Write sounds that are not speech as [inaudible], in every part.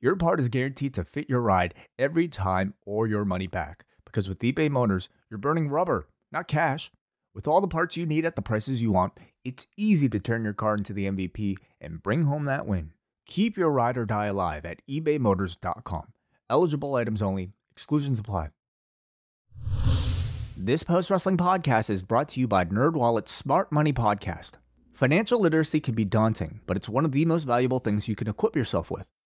your part is guaranteed to fit your ride every time or your money back. Because with eBay Motors, you're burning rubber, not cash. With all the parts you need at the prices you want, it's easy to turn your car into the MVP and bring home that win. Keep your ride or die alive at ebaymotors.com. Eligible items only, exclusions apply. This post wrestling podcast is brought to you by NerdWallet's Smart Money Podcast. Financial literacy can be daunting, but it's one of the most valuable things you can equip yourself with.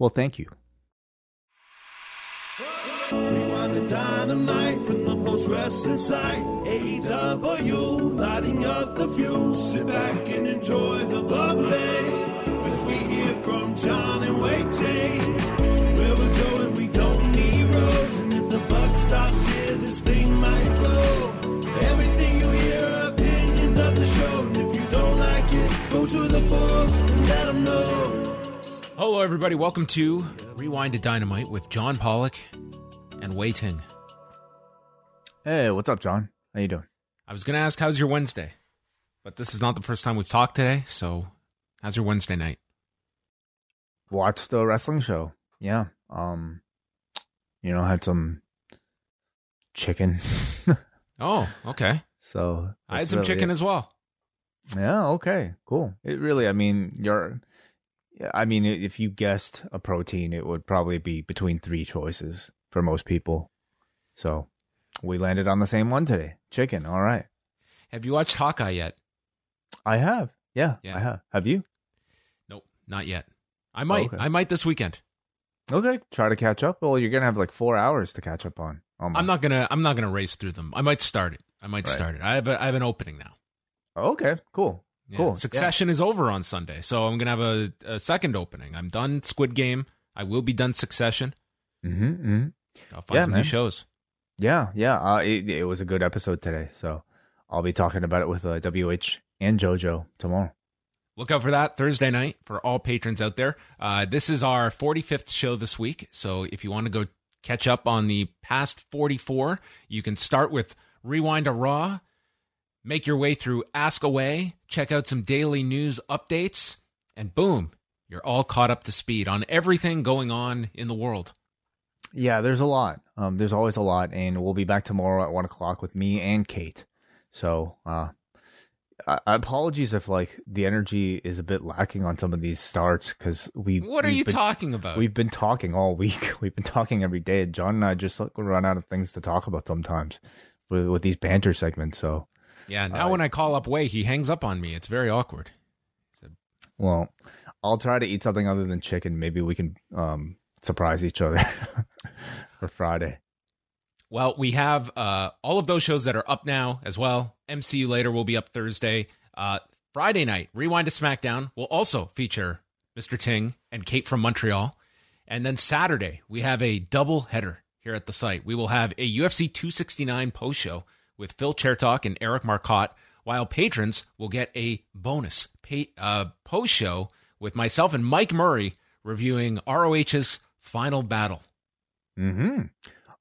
will thank you. The dynamite from the post. AEW, lighting up the fuse. Sit back and enjoy the bubbly. As we hear from John and Where we're going, we don't need roads. And if the buck stops here, this thing might blow. Everything you hear opinions of the show. And if you don't like it, go to the and let them know. Hello, everybody. Welcome to Rewind-A-Dynamite with John Pollock and Wai Ting. Hey, what's up, John? How you doing? I was going to ask, how's your Wednesday? But this is not the first time we've talked today, so how's your Wednesday night? Watched the wrestling show. Yeah. Um, you know, had some chicken. [laughs] Oh, okay. so I had some really chicken it. as well. Yeah. Okay. Cool. It really. I mean, you're. I mean, if you guessed a protein, it would probably be between three choices for most people. So we landed on the same one today. Chicken. All right. Have you watched Hawkeye yet? I have. Yeah, Yeah. I have. Have you? Nope, not yet. I might. Okay. I might this weekend. Okay. Try to catch up. Well, you're gonna have like four hours to catch up on. Almost. I'm not gonna. I'm not gonna race through them. I might start it. I might Right. start it. I have. A, I have an opening now. Okay. Cool. Yeah. Cool. Succession is over on Sunday, so I'm gonna have a, a second opening. I'm done Squid Game. I will be done Succession. Yeah. Mm-hmm, mm-hmm. I'll find Yeah, some man. new shows. Yeah. Yeah. Uh, it, it was a good episode today. So I'll be talking about it with uh, WH and JoJo tomorrow. Look out for that Thursday night for all patrons out there. Uh, this is our 45th show this week. So if you want to go catch up on the past 44, you can start with Rewind-A-Raw, make your way through Ask Away, check out some daily news updates, and boom, you're all caught up to speed on everything going on in the world. Yeah, there's a lot. Um, there's always a lot, and we'll be back tomorrow at one o'clock with me and Kate. So, uh, I, apologies if like the energy is a bit lacking on some of these starts because we. What are you been- talking about? We've been talking all week. [laughs] We've been talking every day. John and I just like, run out of things to talk about sometimes with, with these banter segments. So, yeah, now when I call up Wai, he hangs up on me. It's very awkward. well, I'll try to eat something other than chicken. Maybe we can um, surprise each other [laughs] for Friday. Well, we have uh, all of those shows that are up now as well. MCU later will be up Thursday. Uh, Friday night, Rewind-A-SmackDown will also feature Mr. Ting and Kate from Montreal. And then Saturday, we have a double header here at the site. We will have a UFC 269 post show with Phil Chertok and Eric Marcotte, while patrons will get a bonus pay, uh, post show with myself and Mike Murray reviewing ROH's Final Battle. hmm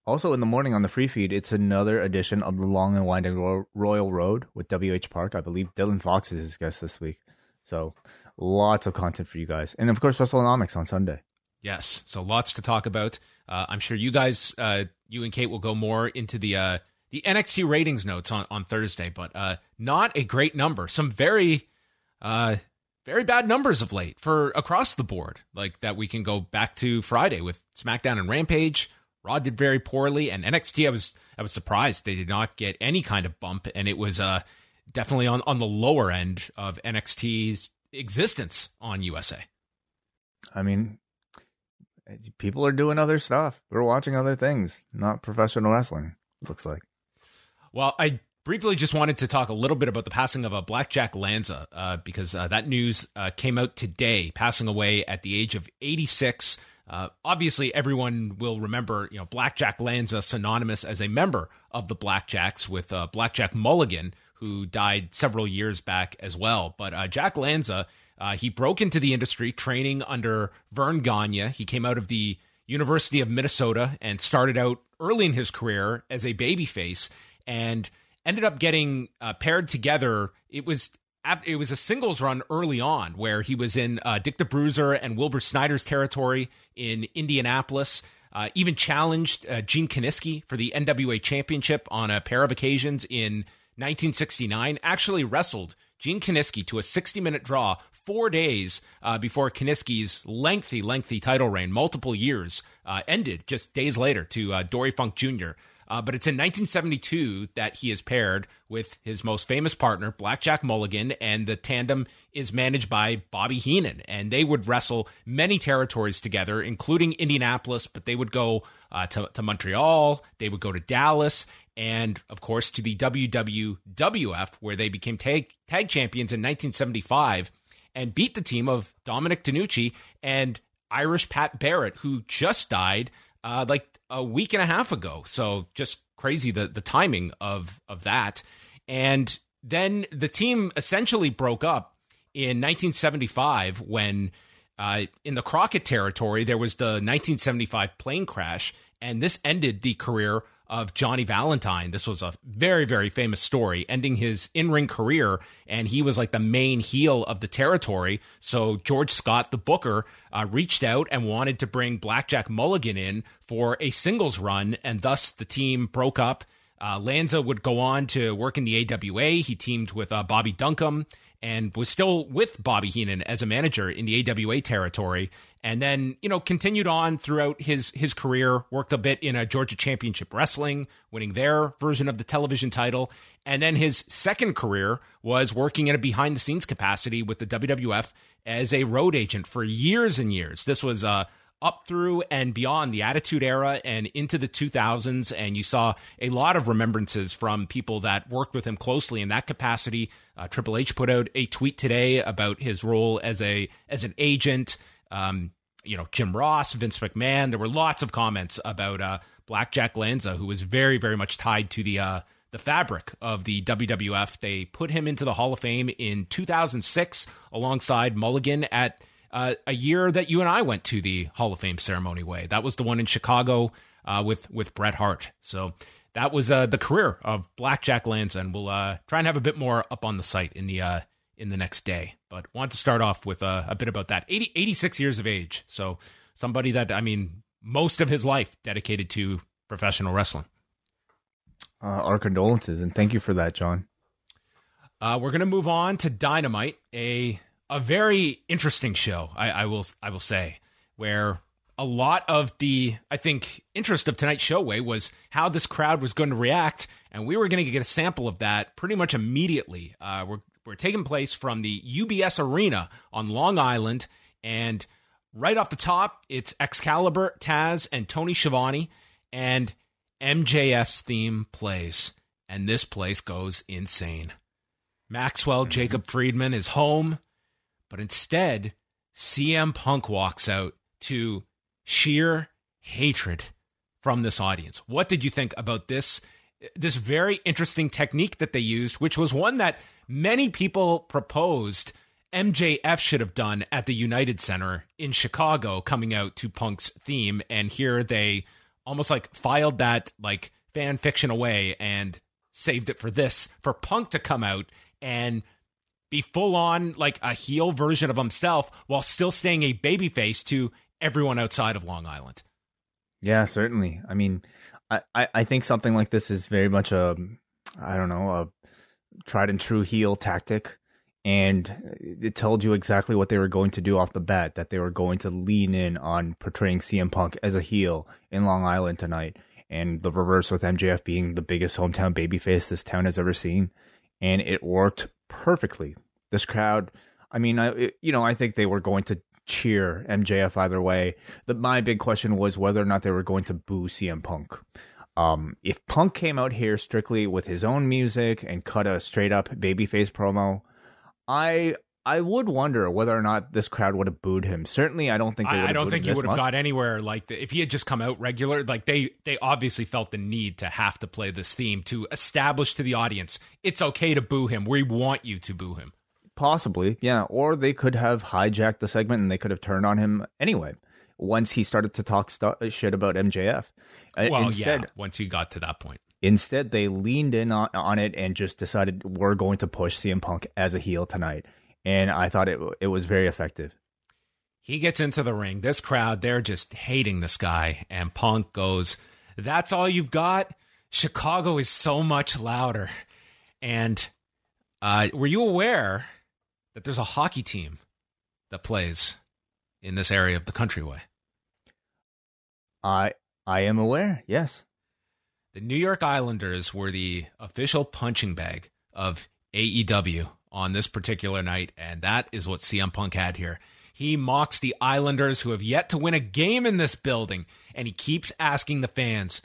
Also, in the morning on the free feed, it's another edition of the Long and Winding Ro- Royal Road with WH Park. I believe Dylan Fox is his guest this week. So, lots of content for you guys. And of course, WrestleNomics on Sunday. Yes, so lots to talk about. Uh, I'm sure you guys, uh, you and Kate, will go more into the uh, the NXT ratings notes on, on Thursday, but uh, not a great number. Some very, uh, very bad numbers of late for across the board. Like that, we can go back to Friday with SmackDown and Rampage, Raw did very poorly, and NXT I was I was surprised they did not get any kind of bump, and it was uh definitely on on the lower end of NXT's existence on USA. I mean, people are doing other stuff. They're watching other things, not professional wrestling. Looks like. Well, I briefly just wanted to talk a little bit about the passing of a Blackjack Lanza uh, because uh, that news uh, came out today, passing away at the age of 86. Uh, obviously, everyone will remember, you know, Blackjack Lanza synonymous as a member of the Blackjacks with uh, Blackjack Mulligan, who died several years back as well. But uh, Jack Lanza, he broke into the industry training under Verne Gagne. He came out of the University of Minnesota and started out early in his career as a babyface and ended up getting uh, paired together. It was it was a singles run early on where he was in uh, Dick the Bruiser and Wilbur Snyder's territory in Indianapolis. Uh, even challenged uh, Gene Kiniski for the NWA Championship on a pair of occasions in 1969. Actually wrestled Gene Kiniski to a 60 minute draw four days uh, before Kiniski's lengthy, lengthy title reign, multiple years, uh, ended just days later to uh, Dory Funk Jr. Uh, but it's in 1972 that he is paired with his most famous partner, Blackjack Mulligan, and the tandem is managed by Bobby Heenan. And they would wrestle many territories together, including Indianapolis, but they would go uh, to, to Montreal, they would go to Dallas, and of course to the WWWF, where they became tag, tag champions in 1975 and beat the team of Dominic DeNucci and Irish Pat Barrett, who just died uh, like a week and a half ago. So just crazy the the timing of of that. And then the team essentially broke up in 1975 when uh, in the Crockett territory there was the 1975 plane crash, and this ended the career of Johnny Valentine. This was a very, very famous story, ending his in ring career. And he was like the main heel of the territory. So George Scott, the booker, uh, reached out and wanted to bring Blackjack Mulligan in for a singles run. And thus the team broke up. Uh, Lanza would go on to work in the AWA. He teamed with uh, Bobby Duncum and was still with Bobby Heenan as a manager in the AWA territory and then you know continued on throughout his his career worked a bit in a georgia championship wrestling winning their version of the television title and then his second career was working in a behind the scenes capacity with the wwf as a road agent for years and years. This was uh up through and beyond the Attitude Era and into the 2000s. And you saw a lot of remembrances from people that worked with him closely in that capacity. Uh, Triple H put out a tweet today about his role as a as an agent um, you know, Jim Ross, Vince McMahon. There were lots of comments about uh, Blackjack Lanza, who was very, very much tied to the uh, the fabric of the WWF. They put him into the Hall of Fame in 2006 alongside Mulligan at uh, a year that you and I went to the Hall of Fame ceremony. Wai that was the one in Chicago uh, with with Bret Hart. So that was uh, the career of Blackjack Lanza, and we'll uh, try and have a bit more up on the site in the uh, in the next day. But want to start off with a, a bit about that. 80, 86 years of age. So somebody that, I mean, most of his life dedicated to professional wrestling. Uh, our condolences and thank you for that, John. Uh, we're going to move on to Dynamite, a a very interesting show. I, I will I will say where a lot of the I think interest of tonight's show Wai was how this crowd was going to react, and we were going to get a sample of that pretty much immediately. Uh, we're were taking place from the UBS Arena on Long Island. And right off the top, it's Excalibur, Taz, and Tony Schiavone. And MJF's theme plays. And this place goes insane. Maxwell mm-hmm. Jacob Friedman is home, but instead, CM Punk walks out to sheer hatred from this audience. What did you think about this this very interesting technique that they used, which was one that many people proposed MJF should have done at the United Center in Chicago coming out to Punk's theme and here they almost like filed that like fan fiction away and saved it for this for Punk to come out and be full on like a heel version of himself while still staying a babyface to everyone outside of Long Island. Yeah, certainly. I mean, I, I, I think something like this is very much a I don't know, a tried and true heel tactic and it told you exactly what they were going to do off the bat that they were going to lean in on portraying CM Punk as a heel in Long Island tonight and the reverse with MJF being the biggest hometown babyface this town has ever seen and it worked perfectly. This crowd I mean I you know I think they were going to cheer MJF either way. The, my big question was whether or not they were going to boo CM Punk. Um, if Punk came out here strictly with his own music and cut a straight up babyface promo I I would wonder whether or not this crowd would have booed him. Certainly, I don't think. They I, I don't think he would have got anywhere. Like the, if he had just come out regular, like they they obviously felt the need to have to play this theme to establish to the audience it's okay to boo him. We want you to boo him. Possibly, yeah. Or they could have hijacked the segment and they could have turned on him anyway. Once he started to talk st- shit about MJF, Uh, Well, instead, yeah. Once he got to that point, Instead, they leaned in on, on it and just decided we're going to push CM Punk as a heel tonight. And I thought it it was very effective. he gets into the ring. This crowd, they're just hating this guy, and Punk goes, "That's all you've got." Chicago is so much louder. And uh, were you aware that there's a hockey team that plays in this area of the countryway? I I am aware. Yes. The New York Islanders were the official punching bag of AEW on this particular night, and that is what CM Punk had here. He mocks the Islanders who have yet to win a game in this building, and he keeps asking the fans,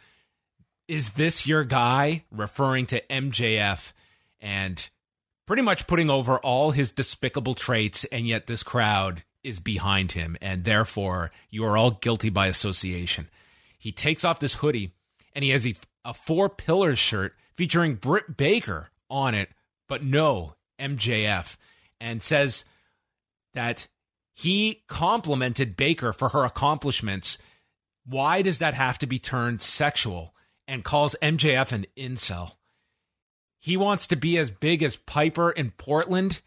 Is this your guy? referring to MJF, and pretty much putting over all his despicable traits, and yet this crowd is behind him, and therefore you are all guilty by association. He takes off this hoodie and he has a, a four pillars shirt featuring Britt Baker on it, but no MJF, and says that he complimented Baker for her accomplishments. Why does that have to be turned sexual? And calls MJF an incel. He wants to be as big as Piper in Portland.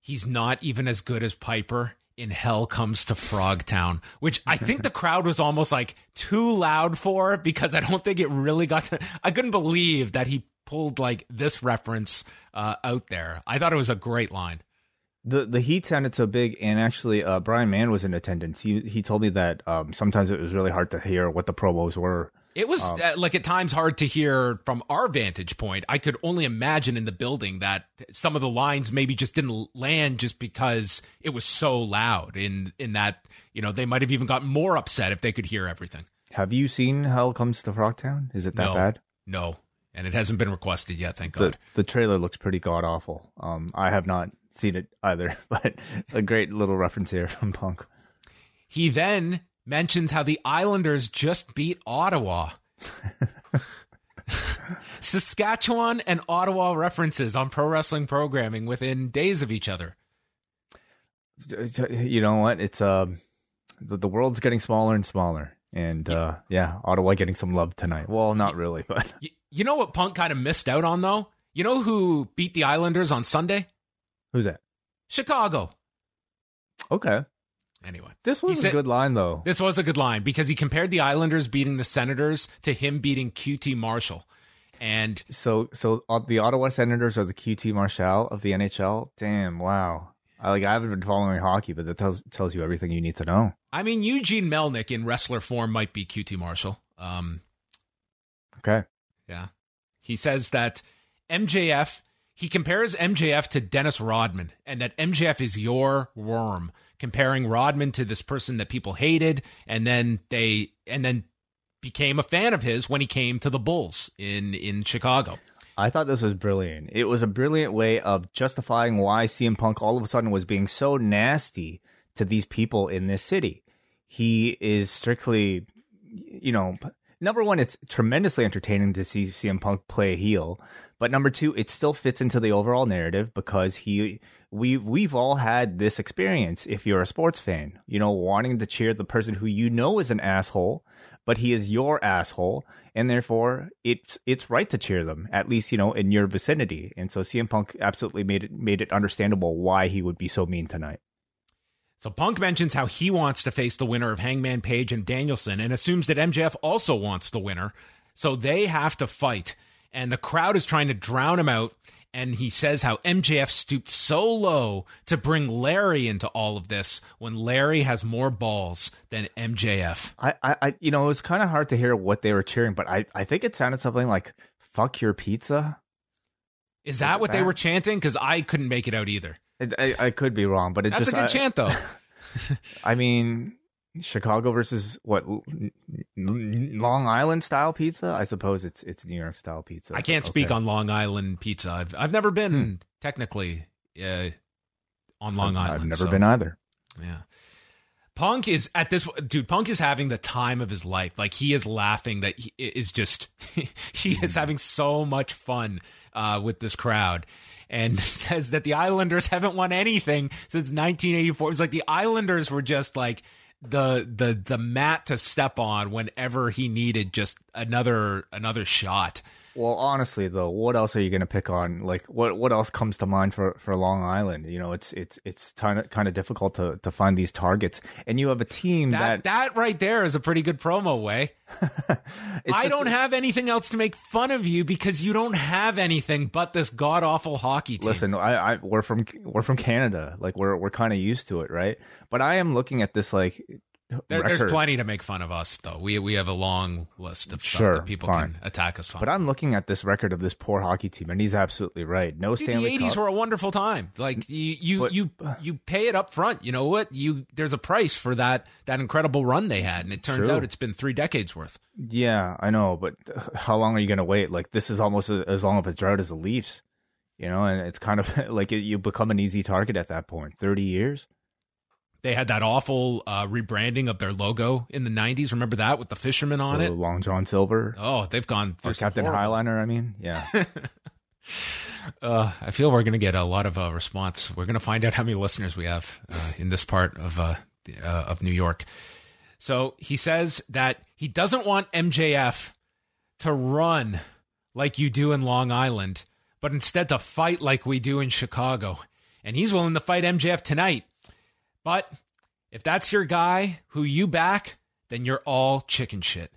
He's not even as good as Piper in Hell Comes to Frogtown, which I think the [laughs] crowd was almost like too loud for because I don't think it really got to. I couldn't believe that he pulled like this reference uh, out there. I thought it was a great line. the the heat sounded so big, and actually, uh, Brian Mann was in attendance. He he told me that um, sometimes it was really hard to hear what the promos were. It was uh, like at times hard to hear from our vantage point. I could only imagine in the building that some of the lines maybe just didn't land just because it was so loud. In in that you know they might have even got more upset if they could hear everything. Have you seen Hell Comes to Frogtown? Is it that no, bad? no, and it hasn't been requested yet. Thank The God. the trailer looks pretty god awful. Um, I have not seen it either, [laughs] but a great little reference here from Punk. He then mentions how the Islanders just beat Ottawa. [laughs] Saskatchewan and Ottawa references on pro wrestling programming within days of each other. You know what? It's um, the, the world's getting smaller and smaller, and uh, yeah, Ottawa getting some love tonight. Well, not really, [laughs] but You, know what Punk kind of missed out on, though? You know who beat the Islanders on Sunday? who's that? Chicago. Okay, Anyway, this was He a good line though. this was a good line because he compared the Islanders beating the Senators to him beating QT Marshall. And So, so uh, the Ottawa Senators are the QT Marshall of the NHL. Damn, wow. I, like I haven't been following hockey, but that tells tells you everything you need to know. I mean, Eugene Melnyk in wrestler form might be QT Marshall. Um, Okay, Yeah. He says that MJF, he compares MJF to Dennis Rodman and that MJF is your worm, comparing Rodman to this person that people hated and then they and then became a fan of his when he came to the Bulls in in Chicago. I thought this was brilliant. It was a brilliant way of justifying why CM Punk all of a sudden was being so nasty to these people in this city. He is strictly, you know, number one, it's tremendously entertaining to see CM Punk play a heel. But number two, it still fits into the overall narrative because he, we, we've all had this experience. If you're a sports fan, you know, wanting to cheer the person who you know is an asshole, but he is your asshole, and therefore it's it's right to cheer them at least you know in your vicinity. And so CM Punk absolutely made it made it understandable why he would be so mean tonight. So Punk mentions how he wants to face the winner of Hangman Page and Danielson and assumes that MJF also wants the winner. So they have to fight. And the crowd is trying to drown him out. and he says how MJF stooped so low to bring Larry into all of this when Larry has more balls than MJF. I, I, I you know, it was kind of hard to hear what they were cheering, but I, I think it sounded something like "fuck your pizza." Is that what they were chanting? Because I couldn't make it out either. I, I could be wrong, but it That's just a good I, chant, though. [laughs] I mean, Chicago versus what Long Island style pizza? I suppose it's it's New York style pizza. I can't speak Okay. on Long Island pizza. I've I've never been technically uh, on Long Hmm. I've- Island. I've never so- been either. Yeah. Punk is at this dude. Punk is having the time of his life. Like he is laughing that he is just [laughs] he is having so much fun uh, with this crowd, and [laughs] says that the Islanders haven't won anything since 1984. It's like the Islanders were just like the the the mat to step on whenever he needed just another another shot. Well, honestly though, what else are you going to pick on? Like, what what else comes to mind for, for Long Island? You know, it's it's it's kind of kind of difficult to, to find these targets, and you have a team That that, that right there is a pretty good promo Wai. [laughs] I don't have anything else to make fun of you because you don't have anything but this god awful hockey team. Listen, I, I we're from we're from Canada, like we're we're kind of used to it, right? But I am looking at this like There, there's plenty to make fun of us, though. We we have a long list of stuff Sure, that people fine. can attack us on. But I'm looking at this record of this poor hockey team, and he's absolutely right. No Dude, Stanley the '80s Cup. were a wonderful time. Like you, you, But- you, [sighs] you pay it up front. You know what? You there's a price for that that incredible run they had, and it turns True. out it's been three decades worth. Yeah, I know, but [sighs] how long are you going to wait? Like this is almost a, as long of a drought as the Leafs, you know, and it's kind of [laughs] like it, you become an easy target at that point. Thirty years. They had that awful uh, rebranding of their logo in the '90s. Remember that with the fisherman on Oh, it? Long John Silver Oh, they've gone through Captain horrible- Highliner. I mean, yeah. [laughs] Uh, I feel we're going to get a lot of uh, response. We're going to find out how many listeners we have uh, in this part of uh, uh, of New York. So he says that he doesn't want MJF to run like you do in Long Island, but instead to fight like we do in Chicago. And he's willing to fight MJF tonight. But if that's your guy who you back, then you're all chicken shit.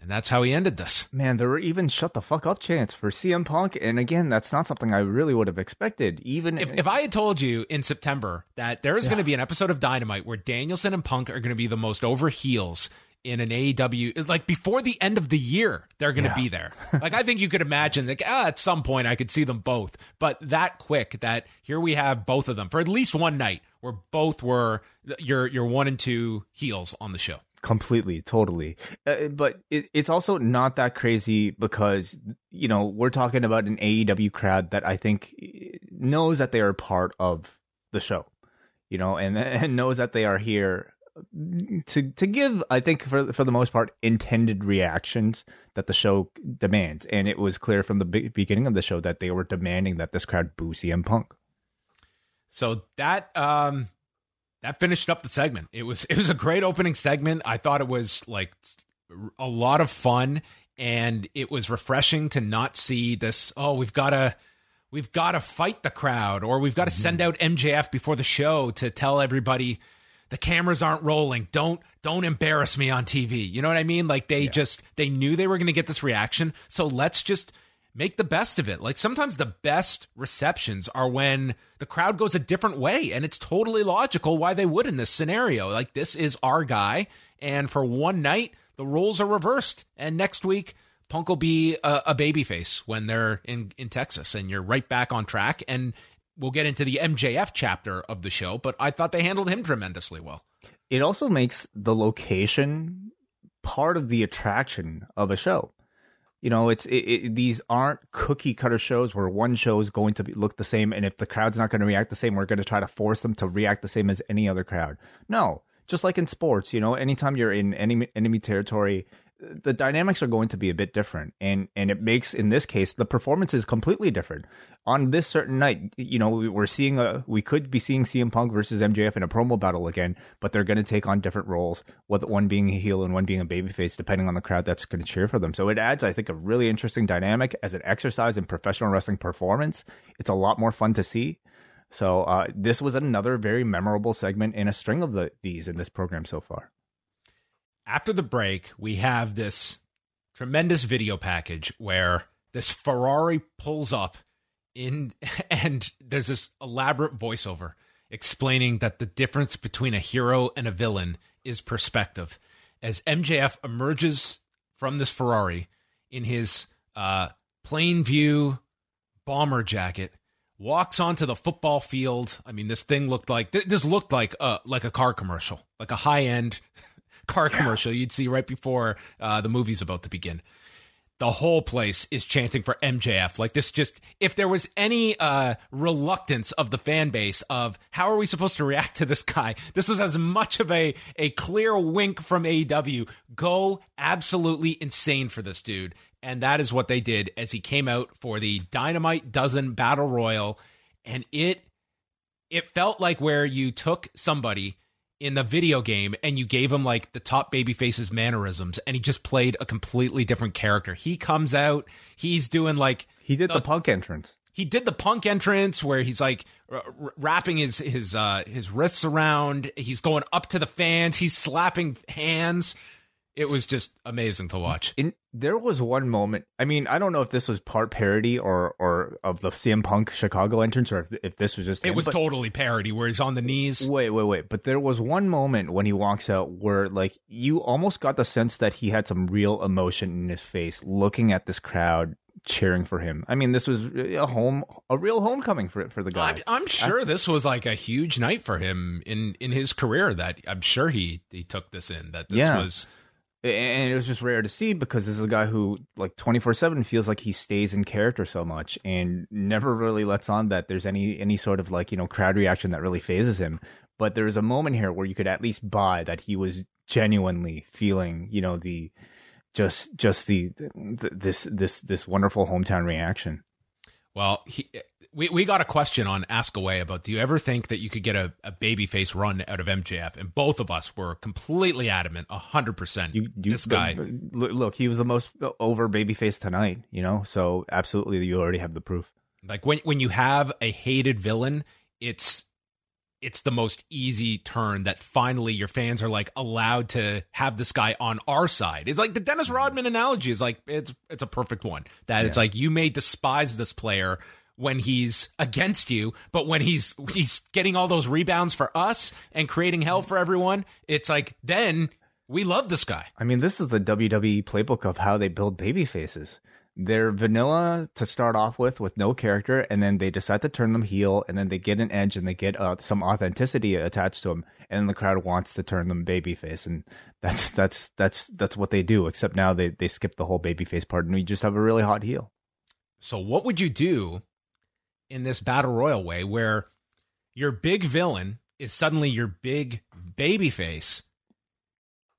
And that's how he ended this. Man, there were even shut the fuck up chants for CM Punk, and again, that's not something I really would have expected. Even if, if I had told you in September that there is going to be an episode of Dynamite where Danielson and Punk are going to be the most over heels in an AEW, like before the end of the year, they're going to Yeah. be there. [laughs] like I think you could imagine, like ah, at some point I could see them both, but that quick that here we have both of them for at least one night where both were your your one and two heels on the show. completely totally. Uh, but it, it's also not that crazy because you know we're talking about an aew crowd that i think knows that they are part of the show you know and [laughs] and knows that they are here to to give i think for for the most part intended reactions that the show demands. And it was clear from the beginning of the show that they were demanding that this crowd boo CM Punk So that um that finished up the segment. It was [laughs] it was a great opening segment. I thought it was like a lot of fun and it was refreshing to not see this oh we've got to we've got to fight the crowd or we've got to send out MJF before the show to tell everybody the cameras aren't rolling. Don't don't embarrass me on TV. You know what I mean? Like they just they knew they were going to get this reaction. So let's just make the best of it. Like sometimes the best receptions are when the crowd goes a different way and it's totally logical why they would in this scenario. Like this is our guy and for one night the roles are reversed and next week Punk will be a, a babyface when they're in in Texas and you're right back on track and we'll get into the MJF chapter of the show, but I thought they handled him tremendously well. it also makes the location part of the attraction of a show. You know, it's it, it, these aren't cookie cutter shows where one show is going to be, look the same, and if the crowd's not going to react the same, we're going to try to force them to react the same as any other crowd. No, just like in sports, you know, anytime you're in enemy enemy territory, the dynamics are going to be a bit different, and and it makes in this case the performance is completely different. On this certain night, you know, we- we're seeing a we could be seeing CM Punk versus MJF in a promo battle again, but they're going to take on different roles, with one being a heel and one being a babyface, depending on the crowd that's going to cheer for them. So it adds, I think, a really interesting dynamic as an exercise in professional wrestling performance. It's a lot more fun to see. So uh, this was another very memorable segment in a string of the, these in this program so far. After the break, we have this tremendous video package where this Ferrari pulls up in [laughs] and there's this elaborate voiceover explaining that the difference between a hero and a villain is perspective. As MJF emerges from this Ferrari in his uh, Plainview bomber jacket, walks onto the football field. I mean, this thing looked like this looked like a like a car commercial, like a high end car commercial you'd see right before uh, the movie's about to begin the whole place is chanting for MJF. Like this just if there was any uh reluctance of the fan base of how are we supposed to react to this guy? This was as much of a a clear wink from AEW. Go absolutely insane for this dude. And that is what they did as he came out for the Dynamite Dozen Battle Royal and it it felt like where you took somebody in the video game and you gave him like the top babyface's mannerisms and he just played a completely different character. He comes out, he's doing like he did the, the punk entrance. He did the punk entrance where he's like r- wrapping his his uh his wrists around, he's going up to the fans, he's slapping hands it was just amazing to watch. In, there was one moment. I mean, I don't know if this was part parody or or of the CM Punk Chicago entrance, or if, if this was just. It him, was totally parody, where he's on the knees. Wait, wait, wait! But there was one moment when he walks out where, like, you almost got the sense that he had some real emotion in his face, looking at this crowd cheering for him. I mean, this was a home, a real homecoming for for the guy. I'm, I'm sure I, this was like a huge night for him in in his career. That I'm sure he he took this in. That this yeah. was and it was just rare to see because this is a guy who like 24/7 feels like he stays in character so much and never really lets on that there's any any sort of like you know crowd reaction that really phases him. But there was a moment here where you could at least buy that he was genuinely feeling you know the just just the, the this this this wonderful hometown reaction. Well, he, we, we got a question on Ask Away about do you ever think that you could get a, a babyface run out of MJF? And both of us were completely adamant, 100%. You, you, this guy. Look, he was the most over babyface tonight, you know? So absolutely, you already have the proof. Like when, when you have a hated villain, it's it's the most easy turn that finally your fans are like allowed to have this guy on our side. It's like the Dennis Rodman analogy is like it's it's a perfect one. That yeah. it's like you may despise this player when he's against you, but when he's he's getting all those rebounds for us and creating hell for everyone, it's like then we love this guy. I mean, this is the WWE playbook of how they build baby faces they're vanilla to start off with with no character and then they decide to turn them heel and then they get an edge and they get uh, some authenticity attached to them and then the crowd wants to turn them babyface and that's that's that's that's what they do except now they they skip the whole babyface part and we just have a really hot heel so what would you do in this battle royal Wai where your big villain is suddenly your big babyface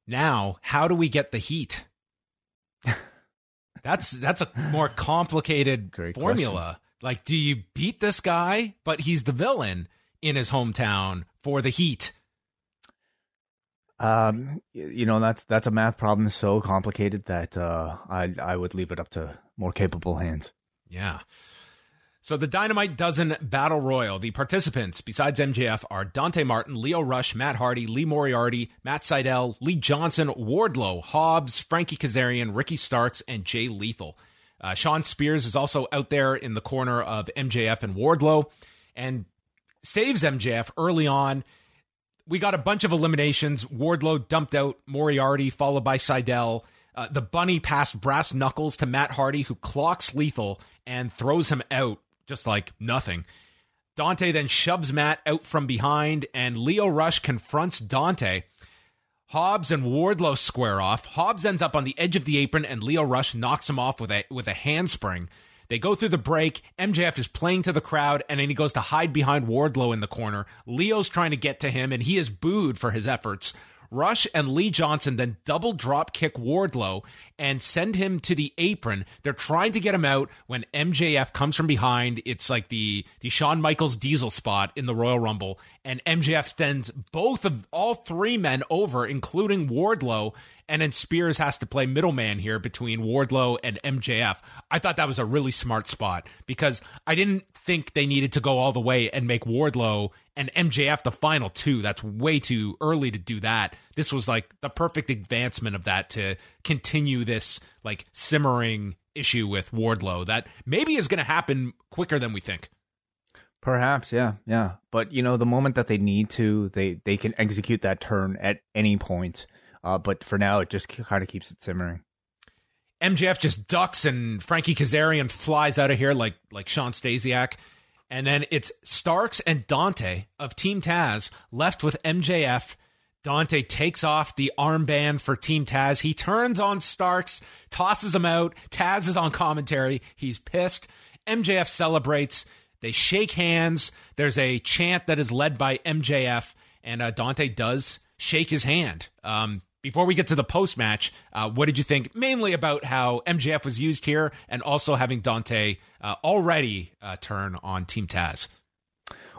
now how do we get the heat [laughs] That's that's a more complicated Great formula. Question. Like, do you beat this guy, but he's the villain in his hometown for the Heat? Um, you know that's that's a math problem so complicated that uh, I I would leave it up to more capable hands. Yeah. So the Dynamite Dozen Battle Royal, the participants besides MJF are Dante Martin, Lio Rush, Matt Hardy, Lee Moriarty, Matt Sydal, Lee Johnson, Wardlow, Hobbs, Frankie Kazarian, Ricky Starks, and Jay Lethal. Uh, Shawn Spears is also out there in the corner of MJF and Wardlow and saves MJF early on. We got a bunch of eliminations. Wardlow dumped out Moriarty, followed by Sydal. Uh, the bunny passed brass knuckles to Matt Hardy, who clocks Lethal and throws him out just like nothing. Dante then shoves Matt out from behind, and Lio Rush confronts Dante. Hobbs and Wardlow square off. Hobbs ends up on the edge of the apron, and Lio Rush knocks him off with a with a handspring. They go through the break. MJF is playing to the crowd, and then he goes to hide behind Wardlow in the corner. Lio's trying to get to him, and he is booed for his efforts. Rush and Lee Johnson then double drop kick Wardlow and send him to the apron. They're trying to get him out when MJF comes from behind. It's like the, the Shawn Michaels diesel spot in the Royal Rumble. And MJF sends both of all three men over, including Wardlow. And then Spears has to play middleman here between Wardlow and MJF. I thought that was a really smart spot because I didn't think they needed to go all the way and make Wardlow and MJF the final two. That's way too early to do that. This was like the perfect advancement of that to continue this like simmering issue with Wardlow that maybe is going to happen quicker than we think. Perhaps, yeah, yeah. But you know, the moment that they need to, they they can execute that turn at any point. Uh, but for now, it just kind of keeps it simmering. MJF just ducks and Frankie Kazarian flies out of here like like Shawn Stasiak. And then it's Starks and Dante of Team Taz left with MJF. Dante takes off the armband for Team Taz. He turns on Starks, tosses him out. Taz is on commentary. He's pissed. MJF celebrates. They shake hands. There's a chant that is led by MJF, and uh, Dante does shake his hand. Um, before we get to the post match, uh, what did you think mainly about how MJF was used here and also having Dante uh, already uh, turn on Team Taz?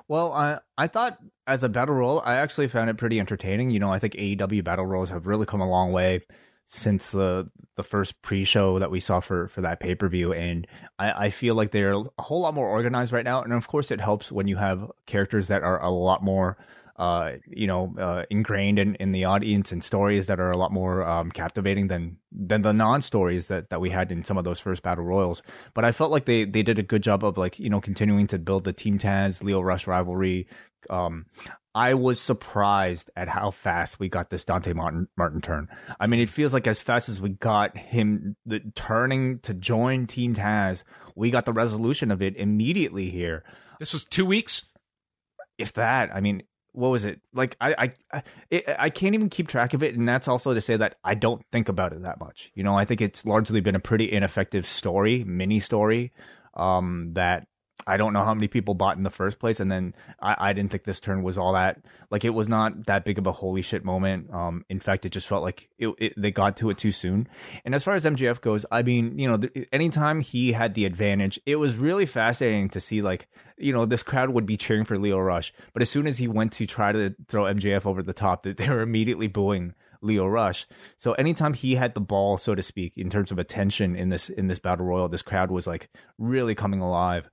Well, I I thought as a battle royal, I actually found it pretty entertaining. You know, I think AEW battle royals have really come a long way since the the first pre-show that we saw for for that pay-per-view and I, I feel like they're a whole lot more organized right now and of course it helps when you have characters that are a lot more uh, you know, uh, ingrained in, in the audience and stories that are a lot more um, captivating than than the non stories that, that we had in some of those first battle royals. But I felt like they they did a good job of like you know continuing to build the Team Taz Lio Rush rivalry. Um, I was surprised at how fast we got this Dante Martin, Martin turn. I mean, it feels like as fast as we got him the, turning to join Team Taz, we got the resolution of it immediately here. This was two weeks if that i mean what was it? Like i i it, i can't even keep track of it and that's also to say that i don't think about it that much. You know i think it's largely been a pretty ineffective story mini story um that I don't know how many people bought in the first place, and then I, I didn't think this turn was all that like it was not that big of a holy shit moment. Um, in fact, it just felt like it, it, they got to it too soon. And as far as MJF goes, I mean, you know, th- anytime he had the advantage, it was really fascinating to see like you know this crowd would be cheering for Lio Rush, but as soon as he went to try to throw MJF over the top, that they were immediately booing Lio Rush. So anytime he had the ball, so to speak, in terms of attention in this in this battle royal, this crowd was like really coming alive.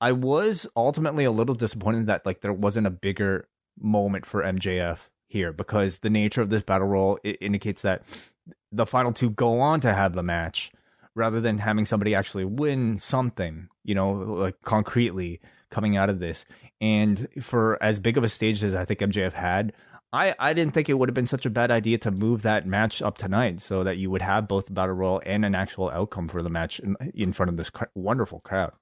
I was ultimately a little disappointed that like there wasn't a bigger moment for MJF here because the nature of this battle royal it indicates that the final two go on to have the match rather than having somebody actually win something, you know, like concretely coming out of this. And for as big of a stage as I think MJF had, I, I didn't think it would have been such a bad idea to move that match up tonight so that you would have both battle royal and an actual outcome for the match in, in front of this cr- wonderful crowd.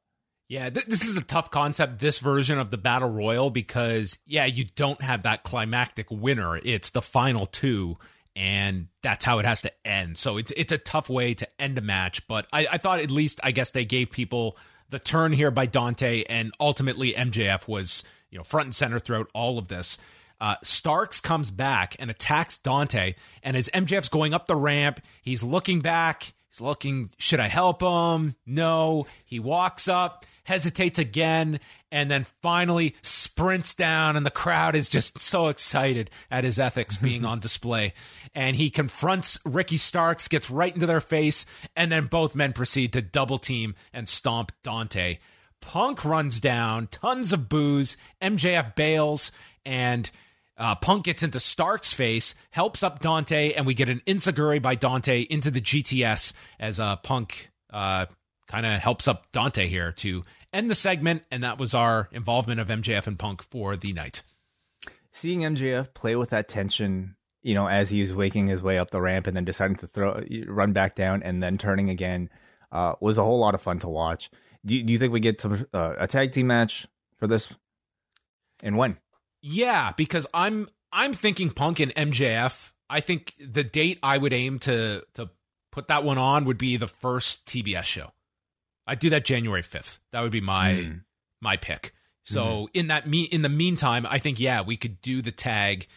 Yeah, th- this is a tough concept, this version of the Battle Royal, because, yeah, you don't have that climactic winner. It's the final two, and that's how it has to end. So it's it's a tough way to end a match, but I, I thought at least, I guess they gave people the turn here by Dante, and ultimately MJF was, you know, front and center throughout all of this. Uh, Starks comes back and attacks Dante. And as MJF's going up the ramp, he's looking back. He's looking, should I help him? No. He walks up, hesitates again, and then finally sprints down. And the crowd is just so excited at his ethics being [laughs] on display. And he confronts Ricky Starks, gets right into their face, and then both men proceed to double team and stomp Dante. Punk runs down, tons of booze. MJF bails, and uh, Punk gets into Stark's face, helps up Dante, and we get an Enzuigiri by Dante into the GTS as uh, Punk uh, kind of helps up Dante here to end the segment. And that was our involvement of MJF and Punk for the night. Seeing MJF play with that tension, you know, as he's waking his way up the ramp and then deciding to throw, run back down and then turning again, uh, was a whole lot of fun to watch. Do, do you think we get to, uh, a tag team match for this? And when? Yeah, because I'm I'm thinking Punk and MJF. I think the date I would aim to to put that one on would be the first TBS show. I'd do that January 5th. That would be my mm. my pick. So mm-hmm. in that me in the meantime, I think yeah, we could do the tag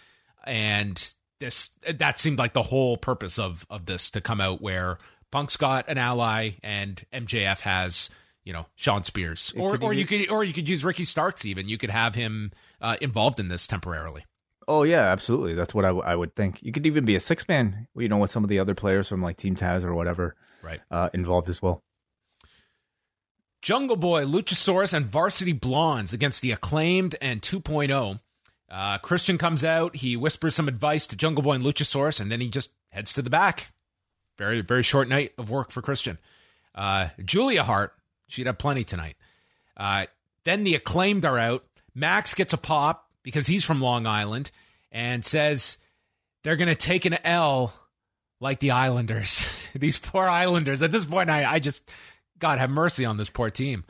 and this that seemed like the whole purpose of of this to come out where Punk's got an ally and MJF has you know Shawn Spears, or or you could or you could use Ricky Starks. Even you could have him uh, involved in this temporarily. Oh yeah, absolutely. That's what I, w- I would think. You could even be a six man, you know, with some of the other players from like Team Taz or whatever, right, uh, involved as well. Jungle Boy, Luchasaurus, and Varsity Blondes against the acclaimed and 2.0. Uh, Christian comes out. He whispers some advice to Jungle Boy and Luchasaurus, and then he just heads to the back. Very, very short night of work for Christian. Uh, Julia Hart, she'd have plenty tonight. Uh, then the acclaimed are out. Max gets a pop because he's from Long Island and says they're going to take an L like the Islanders. [laughs] These poor Islanders. At this point, I, I just, God have mercy on this poor team.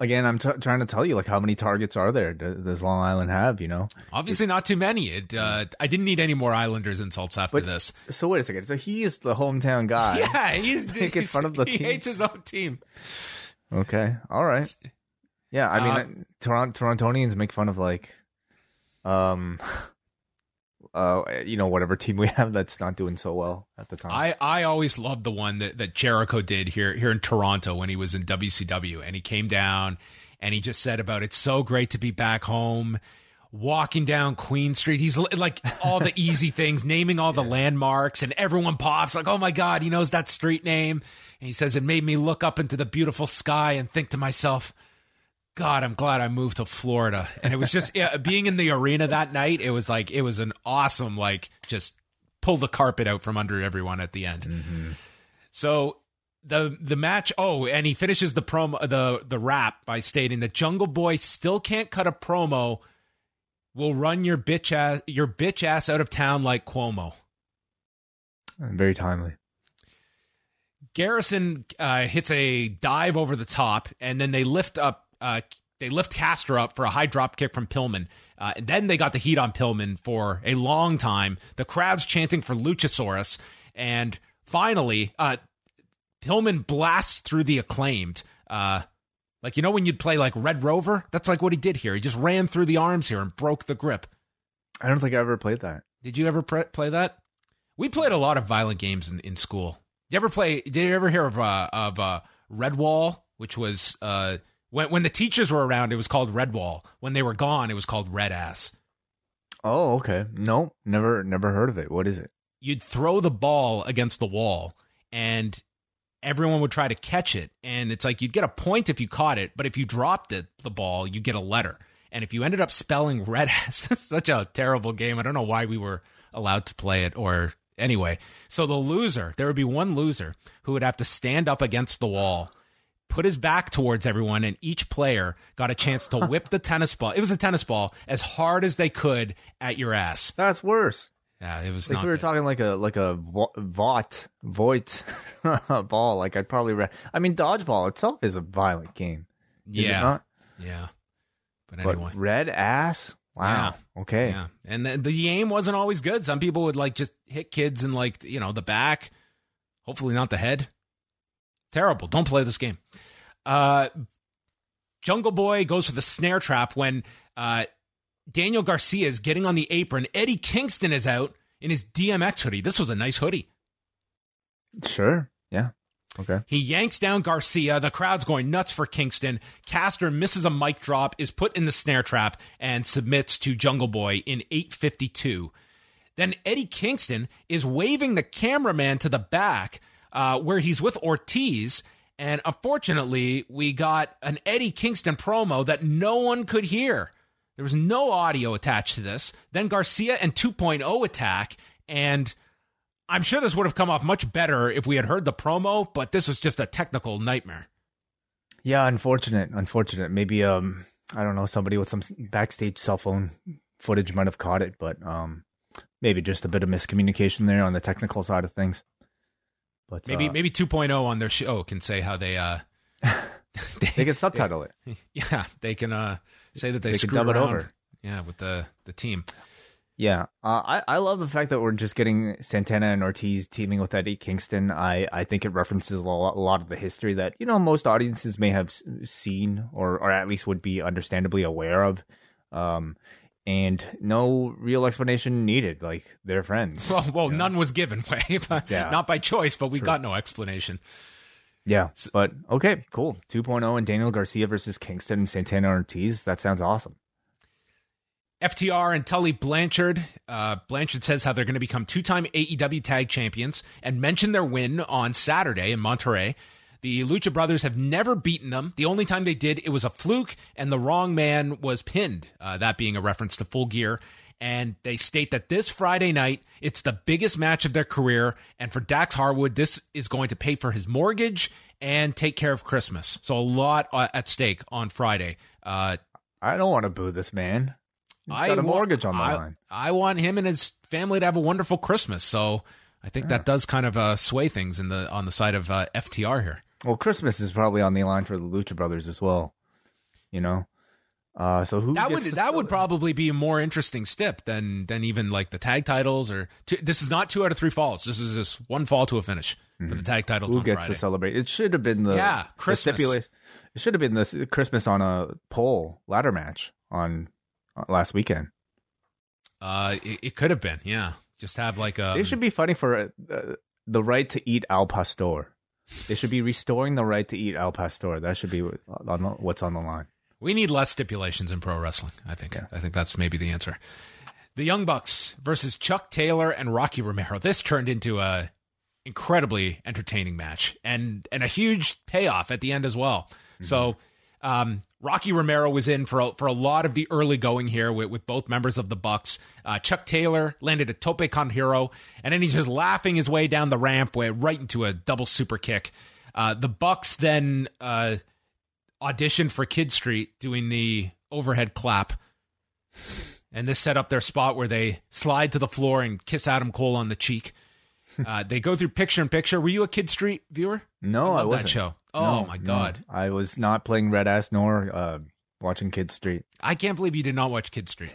Again, I'm t- trying to tell you, like, how many targets are there? Does Long Island have? You know, obviously not too many. It, uh, I didn't need any more Islanders insults after but, this. So wait a second. So he is the hometown guy. [laughs] Yeah, he's [laughs] making fun of the he team. hates his own team. Okay, all right. Yeah, I mean, Uh, uh, Toronto Torontonians make fun of like, um, [laughs] uh, you know, whatever team we [laughs] have that's not doing so well at the time. I, I always loved the one that, that Jericho did here here in Toronto when he was in WCW and he came down and he just said about it's so great to be back home walking down Queen Street he's like all the [laughs] easy things naming all the landmarks and everyone pops like oh my god he knows that street name and he says it made me look up into the beautiful sky and think to myself God, I'm glad I moved to Florida. And it was just yeah, being in the arena that night. It was like it was an awesome like just pull the carpet out from under everyone at the end. Mm-hmm. So the the match. Oh, and he finishes the promo the the rap by stating that Jungle Boy still can't cut a promo. Will run your bitch ass your bitch ass out of town like Cuomo. Very timely. Garrison uh, hits a dive over the top, and then they lift up. Uh, they lift Caster up for a high drop kick from Pillman. Uh, and then they got the heat on Pillman for a long time. The crowd's chanting for Luchasaurus, and finally, uh, Pillman blasts through the acclaimed. Like you know when you'd play like Red Rover, that's like what he did here. He just ran through the arms here and broke the grip. I don't think I ever played that. Did you ever pre- play that? We played a lot of violent games in, in school. You ever play? Did you ever hear of uh, of uh, Redwall, which was uh, when when the teachers were around, it was called Redwall. When they were gone, it was called Red Ass. Oh, okay. No, never, never heard of it. What is it? You'd throw the ball against the wall, and everyone would try to catch it. And it's like you'd get a point if you caught it, but if you dropped it, the ball, you get a letter. And if you ended up spelling Red Ass, [laughs] such a terrible game. I don't know why we were allowed to play it or anyway. So the loser, there would be one loser who would have to stand up against the wall, put his back towards everyone, and each player got a chance to [laughs] whip the tennis ball. It was a tennis ball as hard as they could at your ass. That's worse. Yeah, it was Like not we were good. talking like a like a vo- vought voit [laughs] ball. Like I'd probably. Re- I mean, dodgeball itself is a violent game. Is yeah, it not? yeah. But But anyway, red ass. Wow. Okay. Yeah, and the, the aim wasn't always good. Some people would like just hit kids in like you know the back, hopefully not the head. Terrible. Don't play this game. Uh, Jungle Boy goes for the snare trap when uh, Daniel Garcia is getting on the apron. Eddie Kingston is out in his DMX hoodie. This was a nice hoodie. Sure. Yeah. Okay. He yanks down Garcia. The crowd's going nuts for Kingston. Caster misses a mic drop, is put in the snare trap, and submits to Jungle Boy in 852. Then Eddie Kingston is waving the cameraman to the back uh, where he's with Ortiz. And unfortunately, we got an Eddie Kingston promo that no one could hear. There was no audio attached to this. Then Garcia and 2.0 attack. And I'm sure this would have come off much better if we had heard the promo, but this was just a technical nightmare. Yeah. Unfortunate. Unfortunate. Maybe um I don't know somebody with some backstage cell phone footage might have caught it, but um maybe just a bit of miscommunication there on the technical side of things. But Maybe uh, maybe 2.0 on their show can say how they uh [laughs] they can subtitle it. [laughs] yeah, they can uh say that they, They can screw it around. over. Yeah, with the the team. Yeah, uh, I I love the fact that we're just getting Santana and Ortiz teaming with Eddie Kingston. I I think it references a lot, a lot of the history that you know most audiences may have seen or or at least would be understandably aware of. Um, and no real explanation needed. Like they're friends. [laughs] Well, well, none was given way, [laughs] but Yeah. not by choice, but we got no explanation. Yeah, but okay, cool. 2.0 and Daniel Garcia versus Kingston and Santana Ortiz. That sounds awesome. FTR and Tully Blanchard. Uh, Blanchard says how they're going to become two time AEW tag champions and mention their win on Saturday in Monterrey. The Lucha Brothers have never beaten them. The only time they did, it was a fluke, and the wrong man was pinned, uh, that being a reference to full gear. And they state that this Friday night it's the biggest match of their career, and for Dax Harwood, this is going to pay for his mortgage and take care of Christmas. So a lot uh, at stake on Friday. Uh, I don't want to boo this man. He's I got a mortgage on the I, line. I want him and his family to have a wonderful Christmas. So I think that does kind of uh, sway things in the on the side of uh, FTR here. Well, Christmas is probably on the line for the Lucha Brothers as well. You know, uh, so who That would that would it? probably be a more interesting step than than even like the tag titles or two, this is not two out of three falls. This is just one fall to a finish for the tag titles who on gets Friday. to celebrate. It should have been the Yeah, the Christmas. stipula- It should have been this Christmas on a pole ladder match on uh, last weekend. Uh, it, it could have been, yeah. Just have like a. they should be fighting for uh, the right to eat al pastor. They should be restoring the right to eat al pastor. That should be on the, what's on the line. We need less stipulations in pro wrestling. I think. I think that's maybe the answer. The Young Bucks versus Chuck Taylor and Rocky Romero. This turned into a incredibly entertaining match and and a huge payoff at the end as well. So um, Rocky Romero was in for a, for a lot of the early going here with, with both members of the Bucks. Uh, Chuck Taylor landed a tope con hilo, and then he's just laughing his way down the ramp, way right into a double super kick. Uh, the Bucks then uh, auditioned for Kid Street doing the overhead clap. And this set up their spot where they slide to the floor and kiss Adam Cole on the cheek. [laughs] Uh, they go through picture in picture. Were you a Kid Street viewer? No, I I, wasn't. that show. Oh No, my no. god, I was not playing Red Ass nor uh, watching Kid Street. I can't believe you did not watch Kid Street.